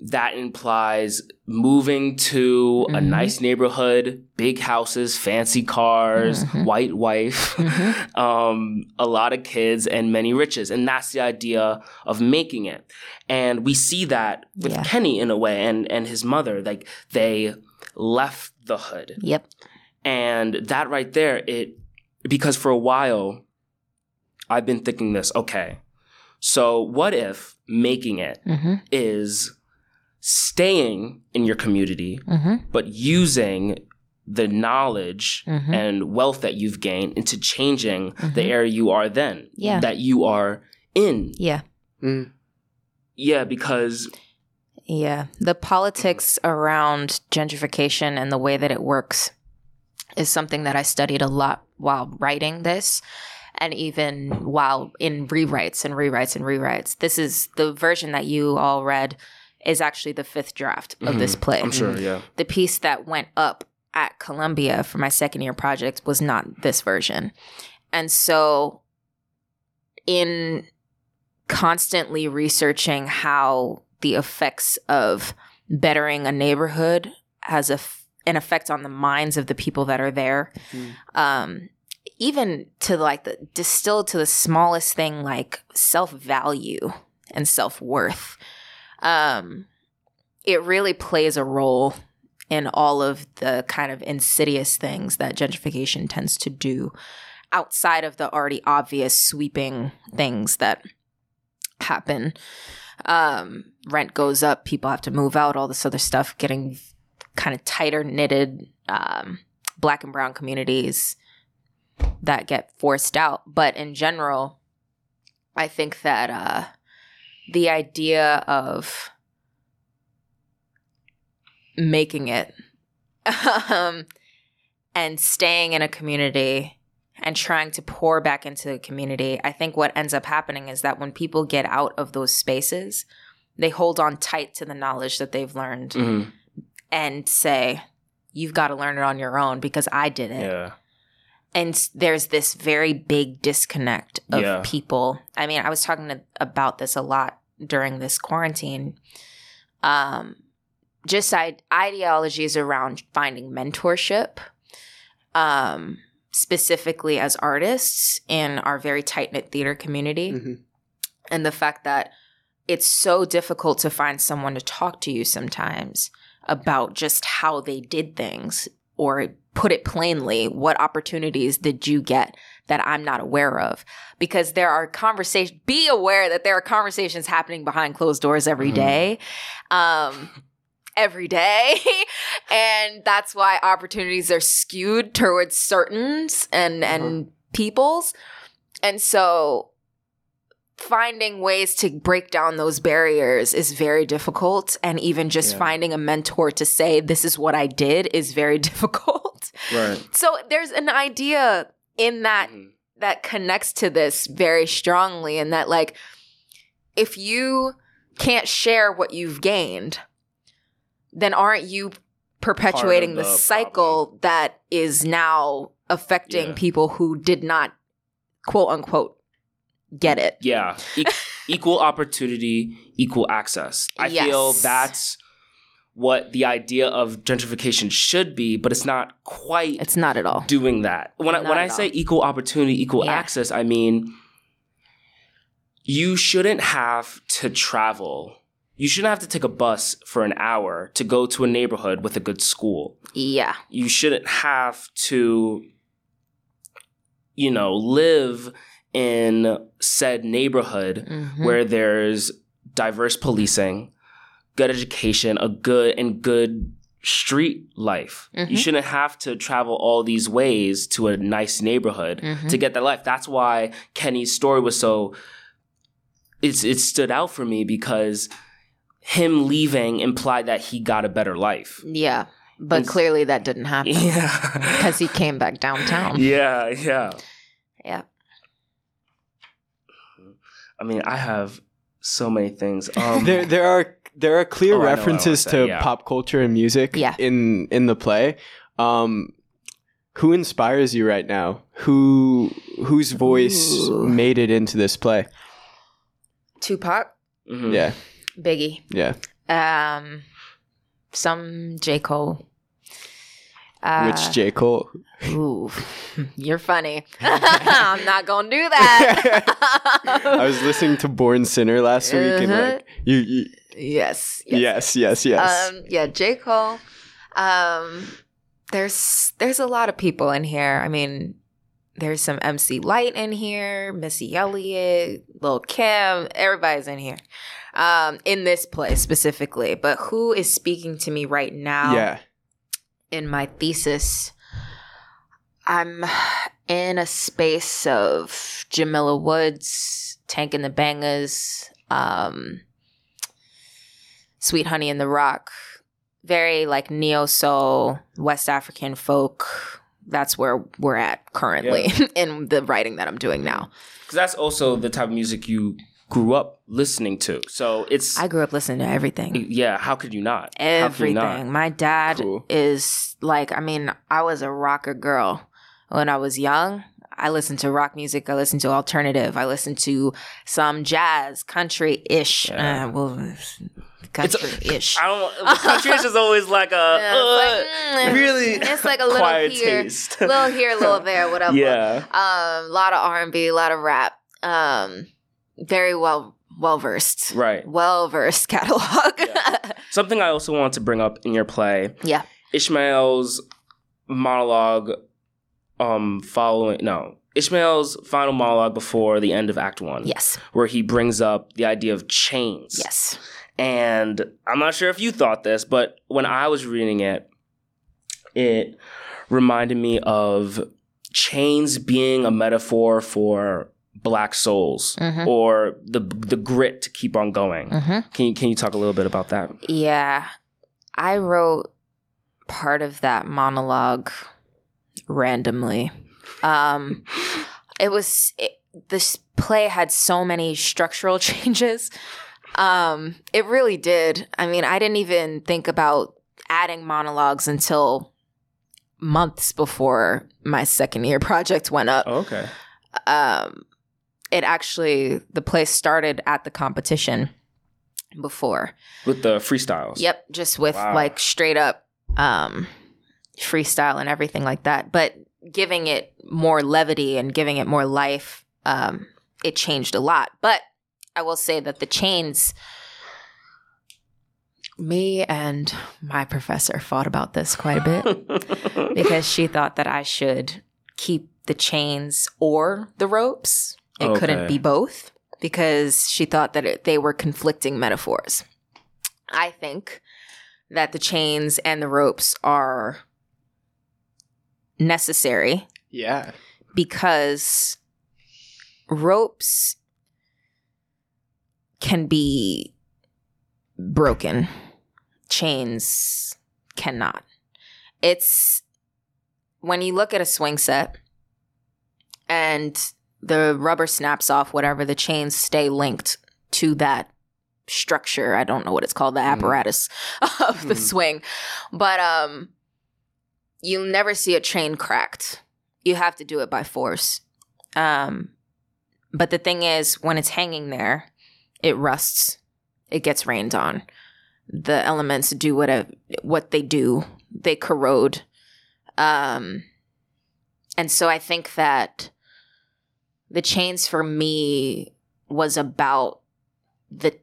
that implies moving to a Mhm. nice neighborhood, big houses, fancy cars, Mhm. white wife, Mhm. um, a lot of kids, and many riches. And that's the idea of making it. And we see that with Yeah. Kenny in a way and, and his mother. Like they left the hood. Yep. And that right there, it because for a while I've been thinking this, okay. So what if making it Mm-hmm. is staying in your community, Mm-hmm. but using the knowledge Mhm. and wealth that you've gained into changing the Mhm. area you are then, Yeah. that you are in. Yeah. Mm. Yeah, because Yeah. The politics around gentrification and the way that it works is something that I studied a lot while writing this and even while in rewrites and rewrites and rewrites. This is the version that you all read is actually the fifth draft of this play. Mm-hmm. I'm sure, yeah. the piece that went up at Columbia for my second year project was not this version. And so, in constantly researching how the effects of bettering a neighborhood has a f- an effect on the minds of the people that are there, Mm. um, even to like the distilled to the smallest thing like self value and self worth. Um, it really plays a role in all of the kind of insidious things that gentrification tends to do outside of the already obvious sweeping things that happen. Um, rent goes up, people have to move out, all this other stuff, getting kind of tighter knitted um, black and brown communities that get forced out. But in general, I think that uh, the idea of making it um, and staying in a community and trying to pour back into the community, I think what ends up happening is that when people get out of those spaces, they hold on tight to the knowledge that they've learned Mhm. and say, You've got to learn it on your own because I did it Yeah. And there's this very big disconnect of Yeah. people. I mean, I was talking to, about this a lot during this quarantine. Um, just I- ideologies around finding mentorship, um, specifically as artists in our very tight knit theater community, Mhm. and the fact that it's so difficult to find someone to talk to you sometimes about just how they did things or put it plainly what opportunities did you get that i'm not aware of because there are conversations be aware that there are conversations happening behind closed doors every Mhm. day um every day. and that's why opportunities are skewed towards certains and, and peoples. And so finding ways to break down those barriers is very difficult. And even just Yeah. finding a mentor to say, this is what I did is very difficult. Right. So there's an idea in that Mhm. that connects to this very strongly and that like if you can't share what you've gained then aren't you perpetuating the, the cycle that is now affecting Yeah. people who did not quote unquote get it Yeah. E- equal opportunity, equal access. I feel that's what the idea of gentrification should be, but it's not quite it's not at all doing that. When I, when I say all. equal opportunity, equal Yeah. access, I mean you shouldn't have to travel. You shouldn't have to take a bus for an hour to go to a neighborhood with a good school. yeah You shouldn't have to you know, live in said neighborhood Mhm. where there's diverse policing, good education, a good and good street life. You Mhm. shouldn't have to travel all these ways to a nice neighborhood Mhm. to get that life. That's why Kenny's story was so it's it stood out for me because him leaving implied that he got a better life. yeah but It's- clearly that didn't happen Yeah. because he came back downtown Yeah, yeah. yeah I mean, I have so many things. Um there there are there are clear Oh, I know what I references wanna say, to yeah. pop culture and music Yeah. in in the play. Um, who inspires you right now? Who whose voice Ooh. made it into this play? tupac mhm. Yeah, biggie yeah. Um, some J Cole. Uh, Which J Cole? Ooh, you're funny. I'm not gonna do that. I was listening to Born Sinner last week, and Uh-huh. like you, you yes, yes, yes, yes. Um, yeah, J Cole. Um, there's there's a lot of people in here. I mean, there's some MC Lyte in here, Missy Elliott, Lil Kim. Everybody's in here. Um, in this place specifically, but who is speaking to me right now? yeah, in my thesis, I'm in a space of Jamila Woods, Tank and the Bangas, um, Sweet Honey in the Rock, very like neo soul, West African folk. That's where we're at currently in the writing that I'm doing now. Because that's also the type of music you grew up listening to. So it's I grew up listening to everything. yeah. How could you not? Could you not? Everything. My dad Cool. is like, I mean, I was a rocker girl when I was young. I listened to rock music. I listened to alternative. I listened to some jazz, country ish. Yeah. Uh, well, country ish. I don't. Country ish is always like a uh, really It's like a little quiet here, taste. little here, little there, whatever. yeah. Um, a lot of R and B, a lot of rap. Um, very well, well versed. Right. Well versed catalog. Yeah. Something I also want to bring up in your play. Yeah. Ishmael's monologue um following no Ishmael's final monologue before the end of Act One, yes. where he brings up the idea of chains. Yes. And I'm not sure if you thought this, but when I was reading it, it reminded me of chains being a metaphor for black souls Mhm. or the the grit to keep on going. Mm-hmm. Can you can you talk a little bit about that? Yeah. I wrote part of that monologue randomly. Um it was it, this play had so many structural changes. Um it really did. I mean, I didn't even think about adding monologues until months before my second year project went up Oh, okay. um, it actually the place started at the competition before. With the freestyles. Yep, just with Wow. like straight up um, freestyle and everything like that. But giving it more levity and giving it more life, um, it changed a lot. But I will say that the chains. Me and my professor fought about this quite a bit because she thought that I should keep the chains or the ropes. It couldn't be both because she thought that it, they were conflicting metaphors. I think that the chains and the ropes are necessary Yeah. because ropes can be broken, chains cannot. It's when you look at a swing set and the rubber snaps off, whatever, the chains stay linked to that structure. I don't know what it's called, the Mhm. apparatus of the Mhm. swing. But um you'll never see a chain cracked. You have to do it by force. Um but the thing is when it's hanging there, it rusts. It gets rained on. The elements do what a, what they do. They corrode. Um and so I think that the chains for me was about the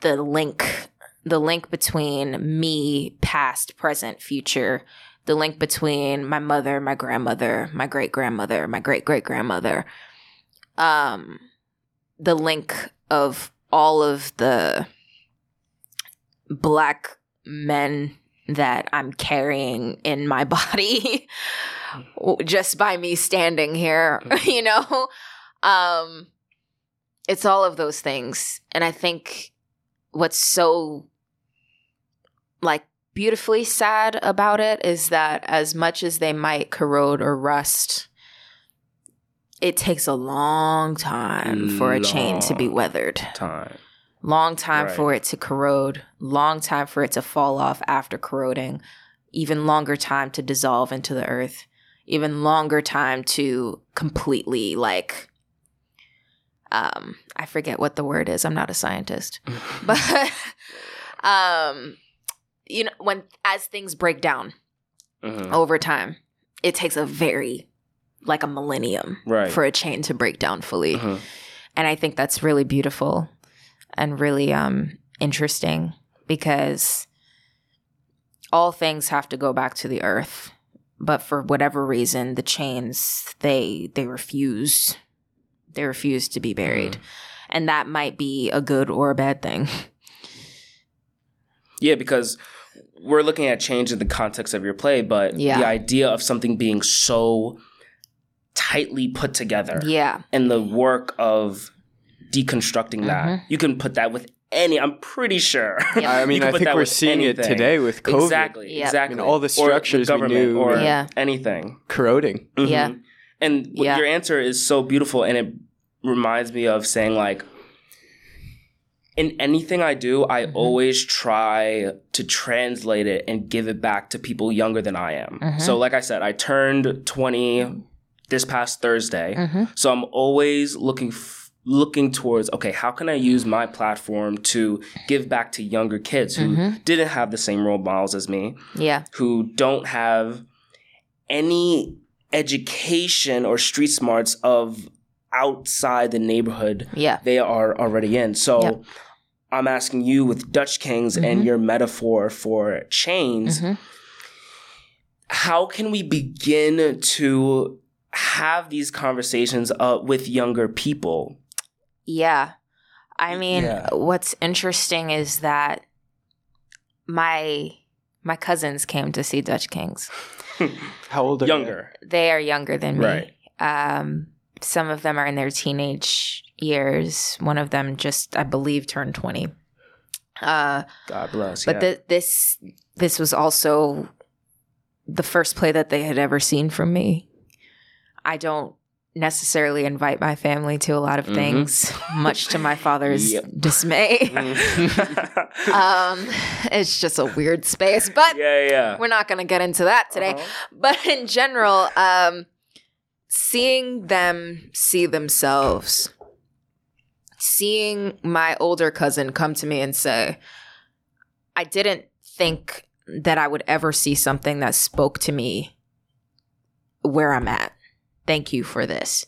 the link the link between me past present future the link between my mother my grandmother my great grandmother my great great grandmother um the link of all of the black men that i'm carrying in my body just by me standing here you know? Um it's all of those things. And i think what's so like beautifully sad about it is that as much as they might corrode or rust it takes a long time for a chain to be weathered. Time. Long time Right. for it to corrode long time for it to fall off after corroding even longer time to dissolve into the earth even longer time to completely like um i forget what the word is i'm not a scientist but um you know when as things break down Mhm. over time it takes a very like a millennium Right. for a chain to break down fully Mhm. and i think that's really beautiful and really um interesting because all things have to go back to the earth but for whatever reason the chains they they refuse they refuse to be buried. And that might be a good or a bad thing. Yeah, because we're looking at change in the context of your play, but Yeah. the idea of something being so tightly put together yeah. and the work of deconstructing that, Mhm. you can put that with any, I'm pretty sure. Yeah. I mean, I think we're with seeing it today with COVID Exactly, Yep. exactly. I mean, all the Or structures we government knew or Yeah. anything. corroding. Mhm. Yeah. And Yeah. your answer is so beautiful, and it reminds me of saying like, in anything I do, I Mhm. always try to translate it and give it back to people younger than I am. Mhm. So, like I said, I turned twenty this past Thursday, hmm so I'm always looking. F- looking towards okay how can i use my platform to give back to younger kids who Mhm. didn't have the same role models as me yeah who don't have any education or street smarts of outside the neighborhood yeah they are already in. So Yep. I'm asking you with Dutch Kings and Mhm. your metaphor for chains, Mhm. how can we begin to have these conversations uh, with younger people? Yeah. I mean, Yeah. what's interesting is that my my cousins came to see Dutch Kings. How old are they? Younger. They are younger than me. Right. Um some of them are in their teenage years. One of them just I believe turned 20. Uh God bless. but yeah. the, this this was also the first play that they had ever seen from me. I don't necessarily invite my family to a lot of Mhm. things, much to my father's Yep. dismay. Mhm. um, it's just a weird space, but yeah, yeah. we're not going to get into that today. Uh-huh. But in general, um, seeing them see themselves, seeing my older cousin come to me and say, I didn't think that I would ever see something that spoke to me where I'm at. Thank you for this.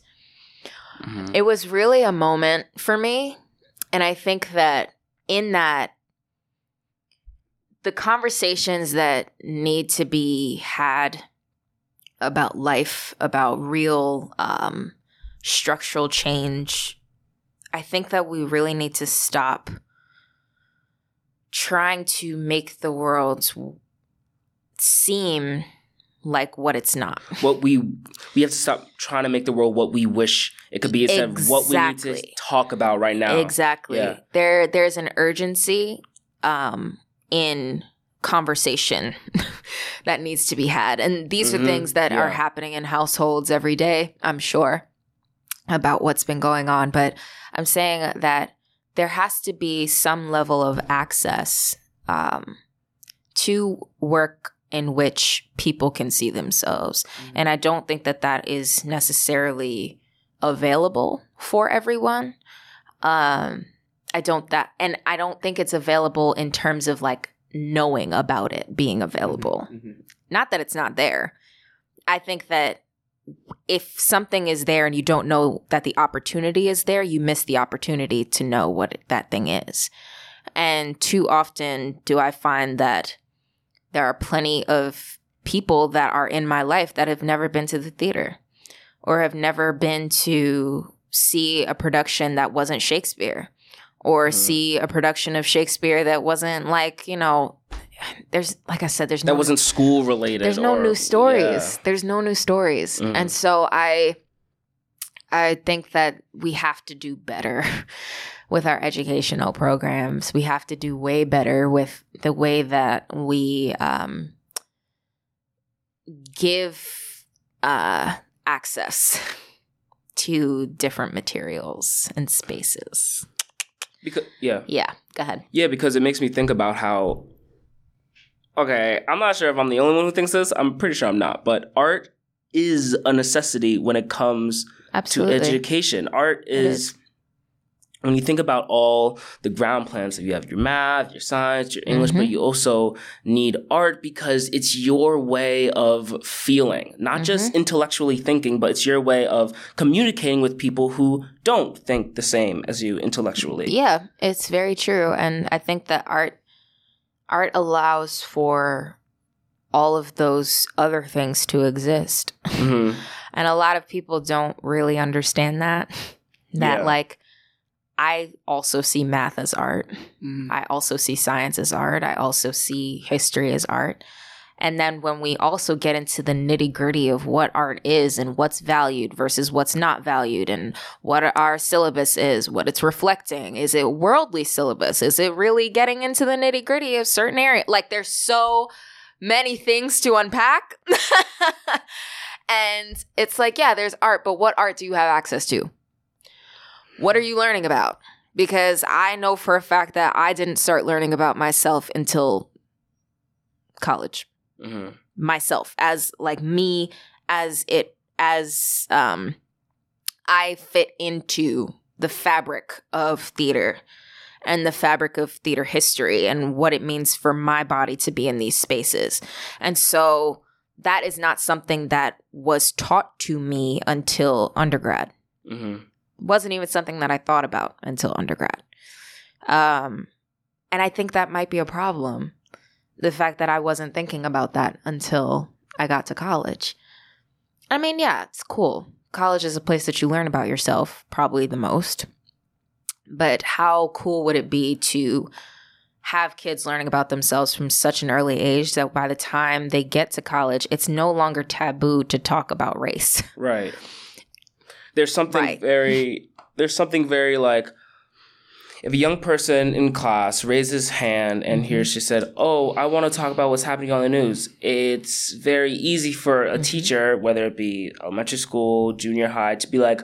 Mhm. It was really a moment for me. And I think that in that, the conversations that need to be had about life, about real um, structural change, I think that we really need to stop trying to make the world seem like what it's not. What we we have to stop trying to make the world what we wish it could be instead of what we need to talk about right now. Exactly. Yeah. There there's an urgency um in conversation that needs to be had. And these Mhm. are things that are happening in households every day, I'm sure, about what's been going on. But I'm saying that there has to be some level of access um, to work in which people can see themselves. Mhm. And I don't think that that is necessarily available for everyone. Um, I don't that, and I don't think it's available in terms of like knowing about it being available. Mhm. Not that it's not there. I think that if something is there and you don't know that the opportunity is there, you miss the opportunity to know what that thing is. And too often do I find that there are plenty of people that are in my life that have never been to the theater or have never been to see a production that wasn't Shakespeare or Mhm. see a production of Shakespeare that wasn't like, you know, there's like I said there's no that wasn't school related. there's no or- new stories yeah. there's no new stories Mhm. and so i i think that we have to do better with our educational programs we have to do way better with the way that we um, give uh, access to different materials and spaces Because yeah, yeah go ahead yeah, because it makes me think about how. Okay, I'm not sure if I'm the only one who thinks this. I'm pretty sure I'm not. But art is a necessity when it comes absolutely to education. Art is, is. When you think about all the ground plans, you have your math, your science, your English, but Mhm. you also need art because it's your way of feeling, not Mm-hmm. just intellectually thinking, but it's your way of communicating with people who don't think the same as you intellectually. Yeah, it's very true, and I think that art art allows for all of those other things to exist, Mhm. and a lot of people don't really understand that. That Yeah. like, I also see math as art. Mhm. I also see science as art. I also see history as art. And then when we also get into the nitty gritty of what art is and what's valued versus what's not valued and what our syllabus is, what it's reflecting, is it worldly syllabus? Is it really getting into the nitty gritty of certain area? Like there's so many things to unpack. and it's like, yeah, there's art, but what art do you have access to? What are you learning about? Because I know for a fact that I didn't start learning about myself until college. Mhm. Myself as like me as it as um I fit into the fabric of theater and the fabric of theater history and what it means for my body to be in these spaces. And so that is not something that was taught to me until undergrad Mhm. Wasn't even something that I thought about until undergrad. Um, and I think that might be a problem. The fact that I wasn't thinking about that until I got to college. I mean, yeah, it's cool. College is a place that you learn about yourself, probably the most. But how cool would it be to have kids learning about themselves from such an early age that by the time they get to college, it's no longer taboo to talk about race? Right. There's something Right. very there's something very like if a young person in class raises hand and here she said, "Oh, I want to talk about what's happening on the news." It's very easy for a Mhm. teacher, whether it be elementary school, junior high, to be like,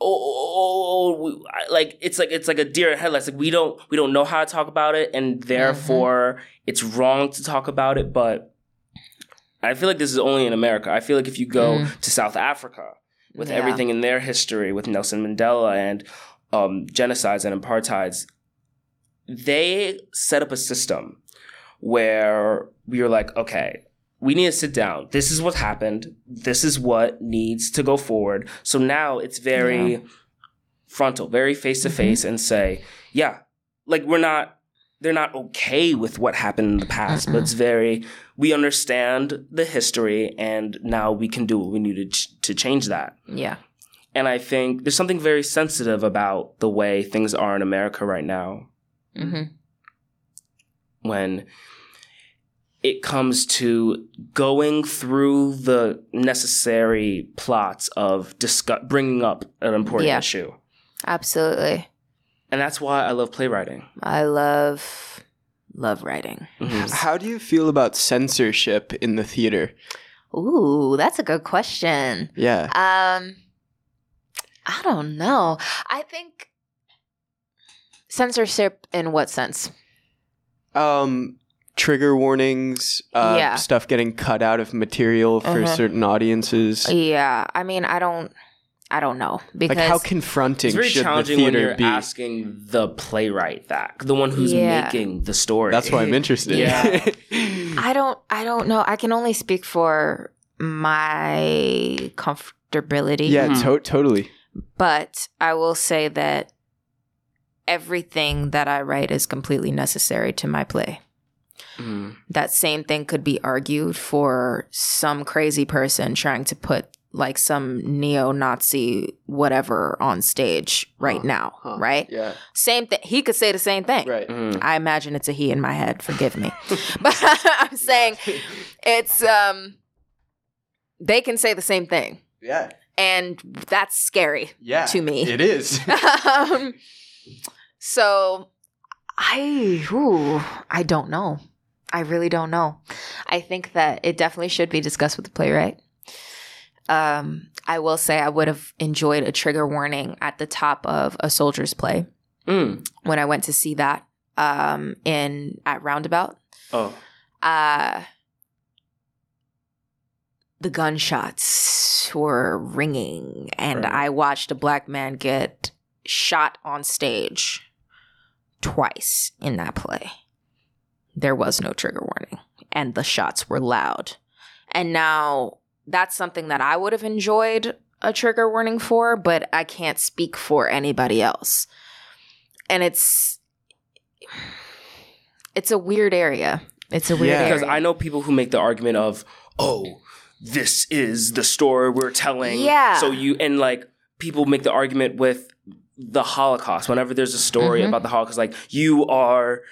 "Oh, we- I- like it's like it's like a deer in headlights. Like we don't we don't know how to talk about it, and therefore it's wrong to talk about it." But I feel like this is only in America. I feel like if you go Mm. to South Africa with Yeah. everything in their history with Nelson Mandela and um, genocides and apartheids, they set up a system where we were like, okay, we need to sit down. This is what happened. This is what needs to go forward. So now it's very Yeah. frontal, very face to face, and say, yeah, like we're not. They're not okay with what happened in the past, but it's very. We understand the history, and now we can do what we need to, ch- to change that. Yeah. And I think there's something very sensitive about the way things are in America right now. hmm when it comes to going through the necessary plots of discuss- bringing up an important Yeah. issue. Absolutely. And that's why I love playwriting. I love love writing. Mhm. How do you feel about censorship in the theater? Ooh, that's a good question. Yeah. Um I don't know. I think censorship in what sense? Um trigger warnings, uh Yeah. stuff getting cut out of material for Uh-huh. certain audiences. Yeah, I mean, I don't I don't know because Like how confronting It's very should the challenging when theater you're be? asking the playwright that, the one who's Yeah. making the story. That's why I'm interested. Yeah. I don't I don't know. I can only speak for my comfortability. yeah, Mhm. to- totally. But I will say that everything that I write is completely necessary to my play. Mhm. That same thing could be argued for some crazy person trying to put like some neo Nazi whatever on stage right Huh, now, huh. right? Yeah. Same thing. He could say the same thing. Right. Mhm. I imagine it's a he in my head. Forgive me, but I'm saying it's um they can say the same thing, Yeah. and that's scary. Yeah. To me. It is. um, so I ooh, I don't know. I really don't know. I think that it definitely should be discussed with the playwright. Um, I will say I would have enjoyed a trigger warning at the top of a soldier's play Mm. when I went to see that um, in at Roundabout. Oh. Uh, the gunshots were ringing, and Right. I watched a black man get shot on stage twice in that play. There was no trigger warning, and the shots were loud. And now that's something that I would have enjoyed a trigger warning for, but I can't speak for anybody else. And it's it's a weird area. It's a weird Yeah. area. Because I know people who make the argument of, oh, this is the story we're telling. Yeah. So you, and like, people make the argument with the Holocaust. Whenever there's a story Mhm. about the Holocaust, like, you are,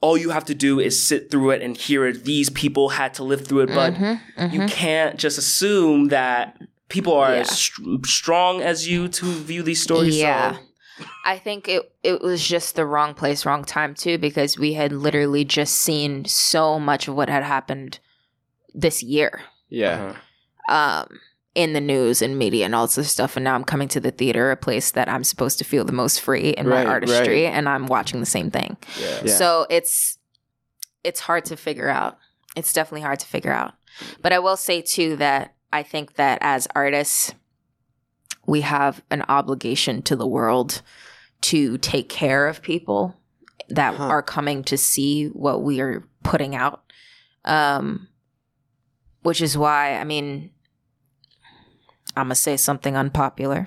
all you have to do is sit through it and hear it. These people had to live through it, but Mhm, mhm. you can't just assume that people are Yeah. as str- strong as you to view these stories. Yeah. So, I think it it was just the wrong place, wrong time too, because we had literally just seen so much of what had happened this year. yeah. uh-huh. Um in the news and media and all this stuff and now I'm coming to the theater, a place that I'm supposed to feel the most free in Right, my artistry and I'm watching the same thing. yeah. Yeah. So it's it's hard to figure out. It's definitely hard to figure out. But I will say too that I think that as artists we have an obligation to the world to take care of people that Huh. are coming to see what we are putting out. Um which is why I mean I'm to say something unpopular.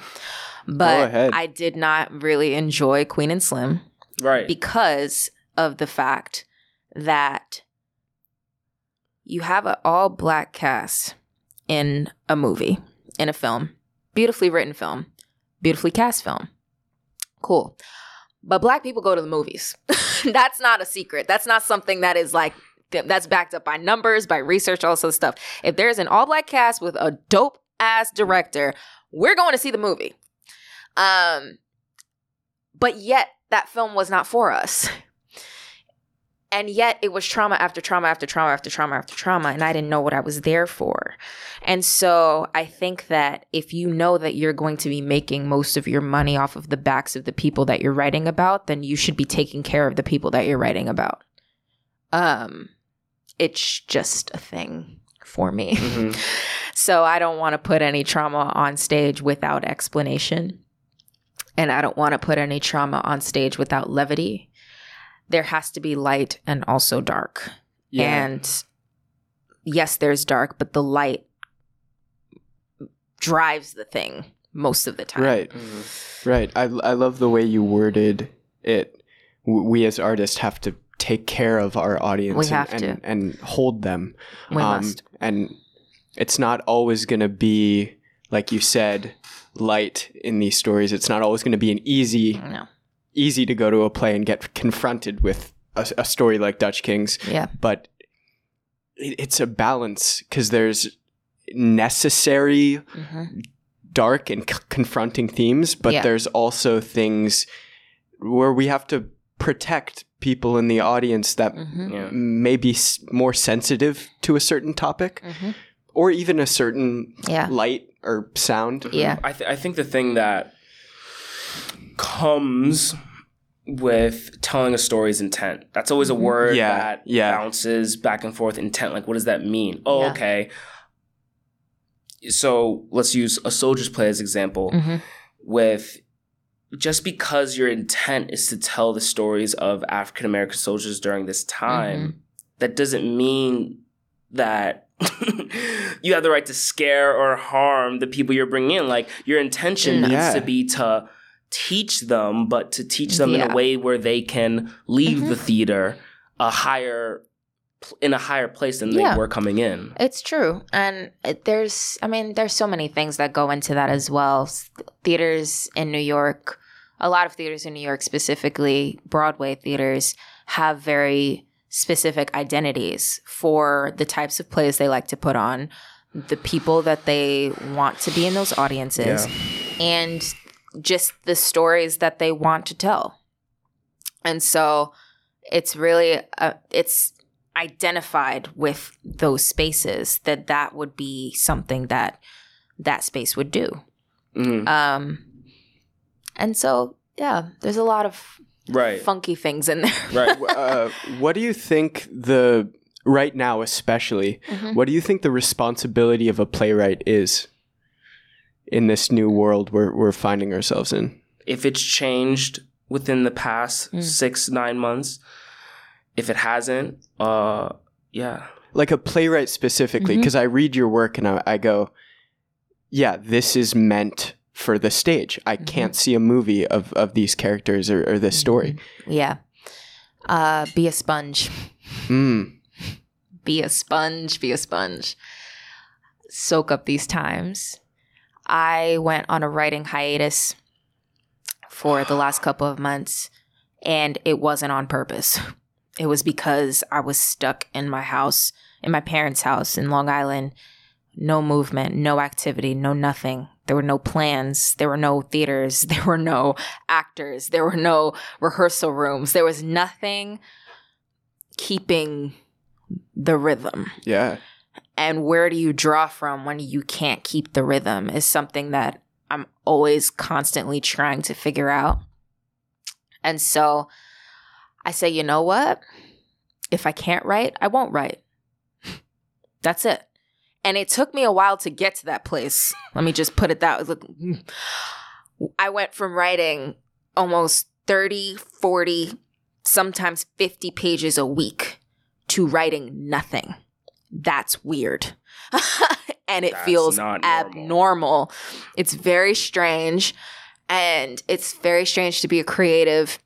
But. I did not really enjoy Queen and Slim Right. because of the fact that you have an all black cast in a movie, in a film, beautifully written film, beautifully cast film. Cool. But black people go to the movies. that's not a secret. That's not something that is like that's backed up by numbers, by research, all this other stuff. If there's an all black cast with a dope ass director, we're going to see the movie. Um, but yet that film was not for us. And yet it was trauma after trauma after trauma after trauma after trauma, and I didn't know what I was there for. And so I think that if you know that you're going to be making most of your money off of the backs of the people that you're writing about, then you should be taking care of the people that you're writing about. Um, it's just a thing for me. Mhm. So I don't want to put any trauma on stage without explanation. And I don't want to put any trauma on stage without levity. There has to be light and also dark. Yeah. And yes, there's dark, but the light drives the thing most of the time. Right. Mhm. Right. I, I love the way you worded it. We as artists have to take care of our audience We and, have and, to. and hold them. We Um, must. And it's not always going to be, like you said, light in these stories. It's not always going to be an easy, No. easy to go to a play and get confronted with a, a story like Dutch Kings, Yeah. but it, it's a balance because there's necessary hmm dark and c- confronting themes, but Yeah. there's also things where we have to protect people in the audience that hmm Yeah. may be s- more sensitive to a certain topic hmm or even a certain Yeah. light or sound. Yeah. I, th- I think the thing that comes with telling a story's intent. That's always a Mhm. word Yeah, that yeah. bounces back and forth. Intent, like what does that mean? Oh, Yeah. okay. So let's use a soldier's play as example. hmm With just because your intent is to tell the stories of African American soldiers during this time, Mm-hmm. that doesn't mean that you have the right to scare or harm the people you're bringing in. Like your intention No. needs to be to teach them, but to teach them in a way where they can leave Mhm. the theater a higher in a higher place than Yeah. they were coming in. It's true. And it, there's, I mean, there's so many things that go into that as well. Theaters in New York, a lot of theaters in New York, specifically Broadway theaters, have very specific identities for the types of plays they like to put on, the people that they want to be in those audiences, and just the stories that they want to tell. And so it's really, uh, it's identified with those spaces that that would be something that that space would do. Mhm. Um, and so, yeah, there's a lot of Right. funky things in there. Right. uh, what do you think the right now, especially, Mhm. what do you think the responsibility of a playwright is in this new world we're we're finding ourselves in? if it's changed within the past Mm. six nine months if it hasn't uh yeah Like a playwright specifically, because I read your work and I, I go, yeah, this is meant for the stage. I Mhm. can't see a movie of, of these characters or, or this story. Yeah. Uh, be a sponge. Mm. Be a sponge. Be a sponge. Soak up these times. I went on a writing hiatus for the last couple of months, and it wasn't on purpose. It was because I was stuck in my house, in my parents' house in Long Island. No movement, no activity, no nothing. There were no plans. There were no theaters. There were no actors. There were no rehearsal rooms. There was nothing keeping the rhythm. Yeah. And where do you draw from when you can't keep the rhythm is something that I'm always constantly trying to figure out. And so I say, you know what? If I can't write, I won't write. That's it. And it took me a while to get to that place. Let me just put it that way. I went from writing almost 30, 40, sometimes 50 pages a week to writing nothing. That's weird. and it That's feels not normal. abnormal. It's very strange. And it's very strange to be a creative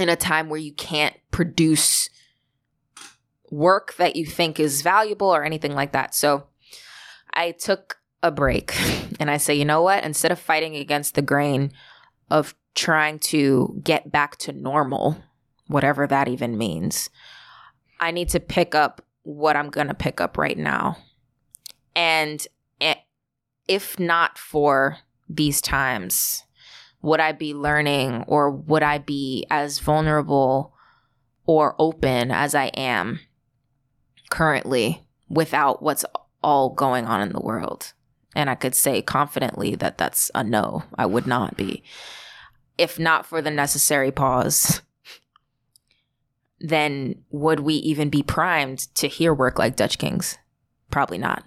in a time where you can't produce work that you think is valuable or anything like that. So I took a break and I say, you know what? Instead of fighting against the grain of trying to get back to normal, whatever that even means, I need to pick up what I'm going to pick up right now. And eh, if not for these times, would I be learning or would I be as vulnerable or open as I am currently without what's all going on in the world? And I could say confidently that that's a no, I would not be. If not for the necessary pause, then would we even be primed to hear work like Dutch Kings? Probably not.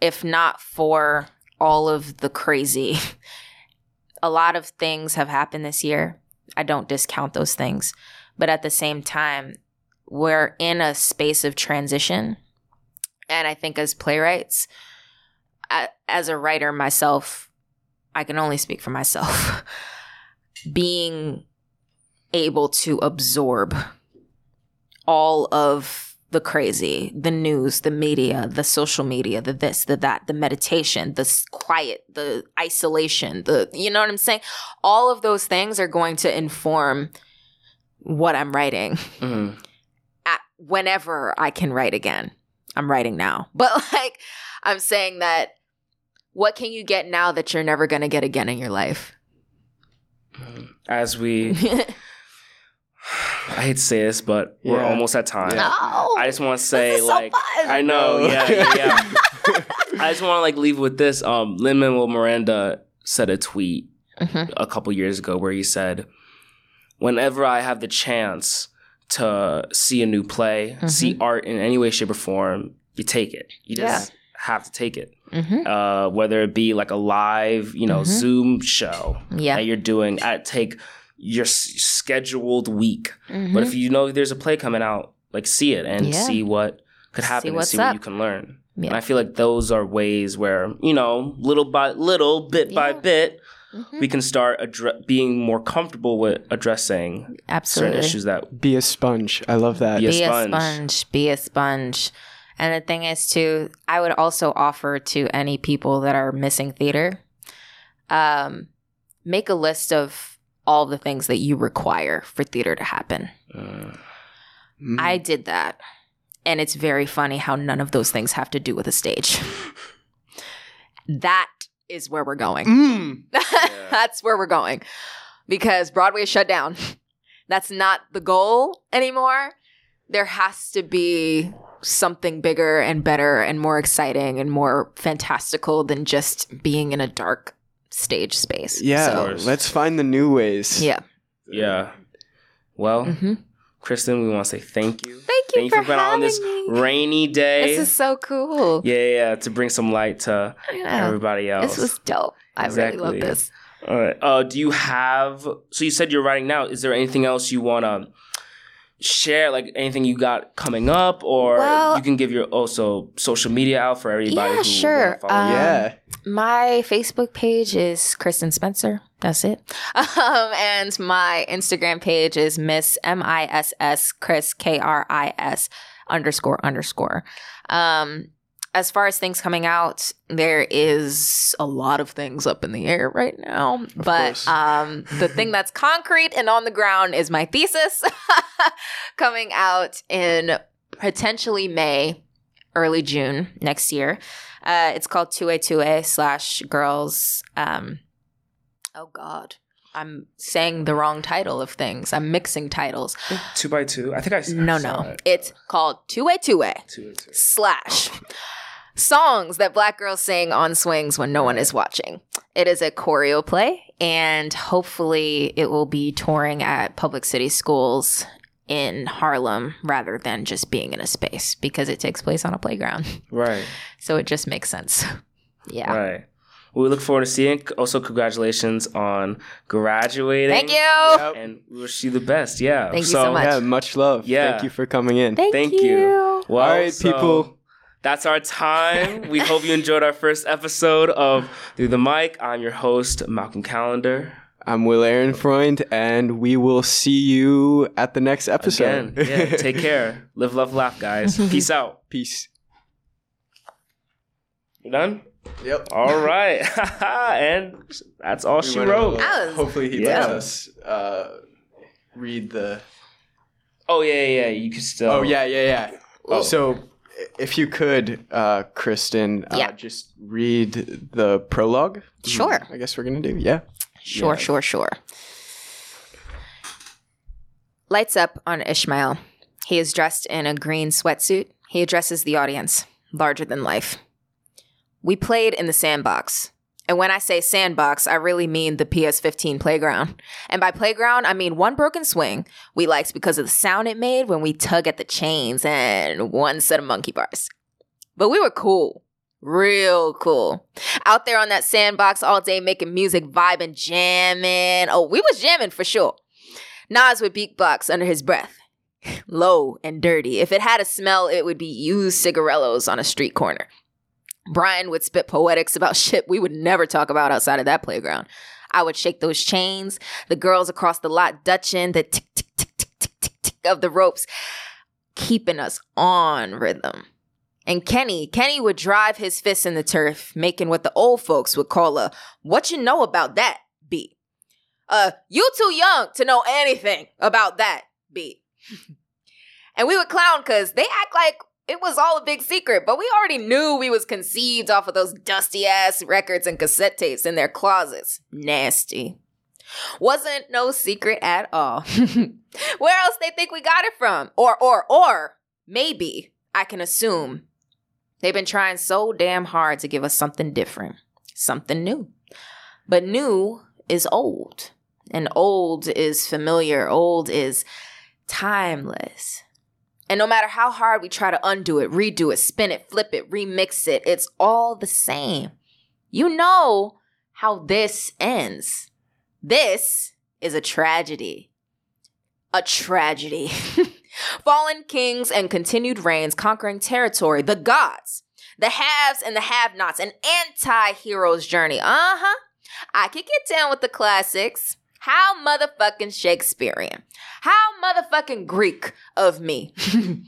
If not for all of the crazy, a lot of things have happened this year. I don't discount those things. But at the same time, we're in a space of transition. And I think as playwrights, a- as a writer myself, I can only speak for myself. Being able to absorb all of the crazy, the news, the media, the social media, the this, the that, the meditation, the quiet, the isolation, the, you know what I'm saying? All of those things are going to inform what I'm writing Mhm. at whenever I can write again. I'm writing now. But like I'm saying that what can you get now that you're never going to get again in your life? As we, I hate to say this, but we're almost at time. Yeah. no. I just want to this say, is so like, fun. I know, yeah, yeah, yeah. I just want to like leave with this. Um, Lin Manuel Miranda said a tweet Mhm. a couple years ago where he said, "Whenever I have the chance to see a new play, Mm-hmm. see art in any way, shape, or form, you take it. You just have to take it. Mhm. Uh, whether it be like a live, you know, Mhm. Zoom show Yeah. that you're doing, at take your s- scheduled week. Mhm. But if you know there's a play coming out, like see it and Yeah. see what could See happen and what's see what you can learn. And I feel like those are ways where, you know, little by little, bit by Yeah. bit, Mhm. we can start addre- being more comfortable with addressing Absolutely. certain issues that Be a sponge. I love that. Be a be sponge. a sponge. Be a sponge. And the thing is, too, I would also offer to any people that are missing theater, um, make a list of all the things that you require for theater to happen. uh, Mm. I did that. And it's very funny how none of those things have to do with a stage. that is where we're going. Mm. That's where we're going. Because Broadway is shut down. That's not the goal anymore. There has to be something bigger and better and more exciting and more fantastical than just being in a dark stage space. Yeah, So, let's find the new ways. yeah. yeah. Well, hmm Kristen, we want to say thank you. Thank you Thank you for, for being on having this me. rainy day. This is so cool. yeah, yeah, yeah, to bring some light to I everybody else. This was dope. I really love this. All right. Uh, do you have? So you said you're writing now. Is there anything else you want to share? Like anything you got coming up, or Well- you can give your also social media out for everybody. Yeah, who sure. follow you. Um, Yeah. My Facebook page is Kristen Spencer. That's it. Um, and my Instagram page is Miss M I S S Chris K R I S underscore underscore. Um, as far as things coming out, there is a lot of things up in the air right now. but um, the thing that's concrete and on the ground is my thesis coming out in potentially May, early June next year. Uh, it's called 2A2A slash girls. Um, oh, God. I'm saying the wrong title of things. I'm mixing titles. Two by two. I think I s- No, no. it. It's called 2A2A two. two. slash songs that black girls sing on swings when no one is watching. It is a choreo play, and hopefully, it will be touring at public city schools in Harlem rather than just being in a space because it takes place on a playground. Right. So it just makes sense. Yeah. Right. We look forward to seeing. Also, congratulations on graduating. Thank you. Yep. And we wish you the best. Yeah. Thank you so much. Yeah, much love. Yeah. Thank you for coming in. Thank, Thank you. you. Well, All right, so people. That's our time. we hope you enjoyed our first episode of Through the Mic. I'm your host, Malcolm Calendar. I'm Will Aaron Freund, and we will see you at the next episode. Again, yeah, take care. Live, love, laugh, guys. Peace out. Peace. You done? Yep. All right. and that's all she wrote. That was Hopefully, he Yeah. lets us uh, read the. Oh, yeah, yeah, yeah. You can still. Oh yeah, yeah, yeah. Oh. So, if you could, uh, Kristen, uh, Yeah. just read the prologue. Sure. I guess we're gonna do. Yeah. Sure, Yeah. sure, sure. Lights up on Ishmael. He is dressed in a green sweatsuit. He addresses the audience, larger than life. We played in the sandbox. And when I say sandbox, I really mean the PS 15 playground. And by playground, I mean one broken swing we liked because of the sound it made when we tug at the chains and one set of monkey bars. But we were cool. Real cool. Out there on that sandbox all day making music, vibing, jamming. Oh, we was jamming for sure. Nas would beatbox under his breath. Low and dirty. If it had a smell, it would be used cigarillos on a street corner. Brian would spit poetics about shit we would never talk about outside of that playground. I would shake those chains, the girls across the lot dutching, the tick, tick, tick, tick, tick, tick, tick of the ropes, keeping us on rhythm. And Kenny, Kenny would drive his fists in the turf, making what the old folks would call a what you know about that beat. Uh, you too young to know anything about that beat. and we would clown because they act like it was all a big secret, but we already knew we was conceived off of those dusty ass records and cassette tapes in their closets. Nasty. Wasn't no secret at all. Where else they think we got it from? Or or or maybe I can assume they've been trying so damn hard to give us something different, something new. But new is old, and old is familiar, old is timeless. And no matter how hard we try to undo it, redo it, spin it, flip it, remix it, it's all the same. You know how this ends. This is a tragedy. A tragedy. Fallen kings and continued reigns conquering territory, the gods, the haves and the have nots, an anti hero's journey. Uh huh. I could get down with the classics. How motherfucking Shakespearean. How motherfucking Greek of me.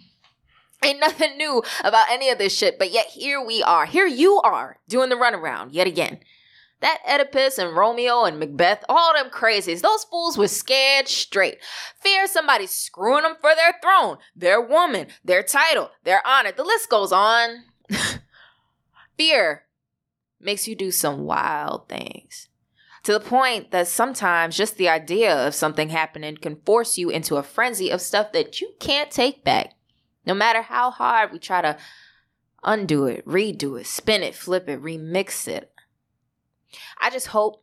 Ain't nothing new about any of this shit, but yet here we are. Here you are doing the runaround yet again. That Oedipus and Romeo and Macbeth, all them crazies, those fools were scared straight. Fear somebody screwing them for their throne, their woman, their title, their honor. The list goes on. Fear makes you do some wild things to the point that sometimes just the idea of something happening can force you into a frenzy of stuff that you can't take back. No matter how hard we try to undo it, redo it, spin it, flip it, remix it. I just hope,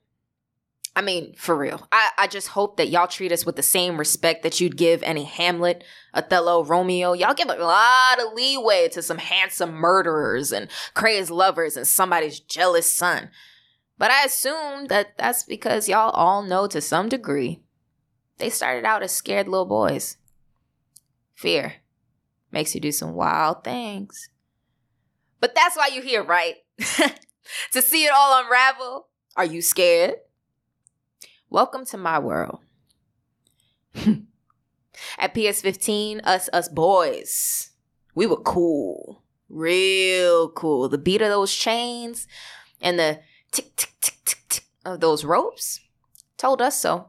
I mean, for real, I, I just hope that y'all treat us with the same respect that you'd give any Hamlet, Othello, Romeo. Y'all give a lot of leeway to some handsome murderers and crazed lovers and somebody's jealous son. But I assume that that's because y'all all know to some degree they started out as scared little boys. Fear makes you do some wild things. But that's why you're here, right? to see it all unravel. Are you scared? Welcome to my world. At PS15, us us boys, we were cool. Real cool. The beat of those chains and the tick, tick, tick, tick, tick of those ropes told us so.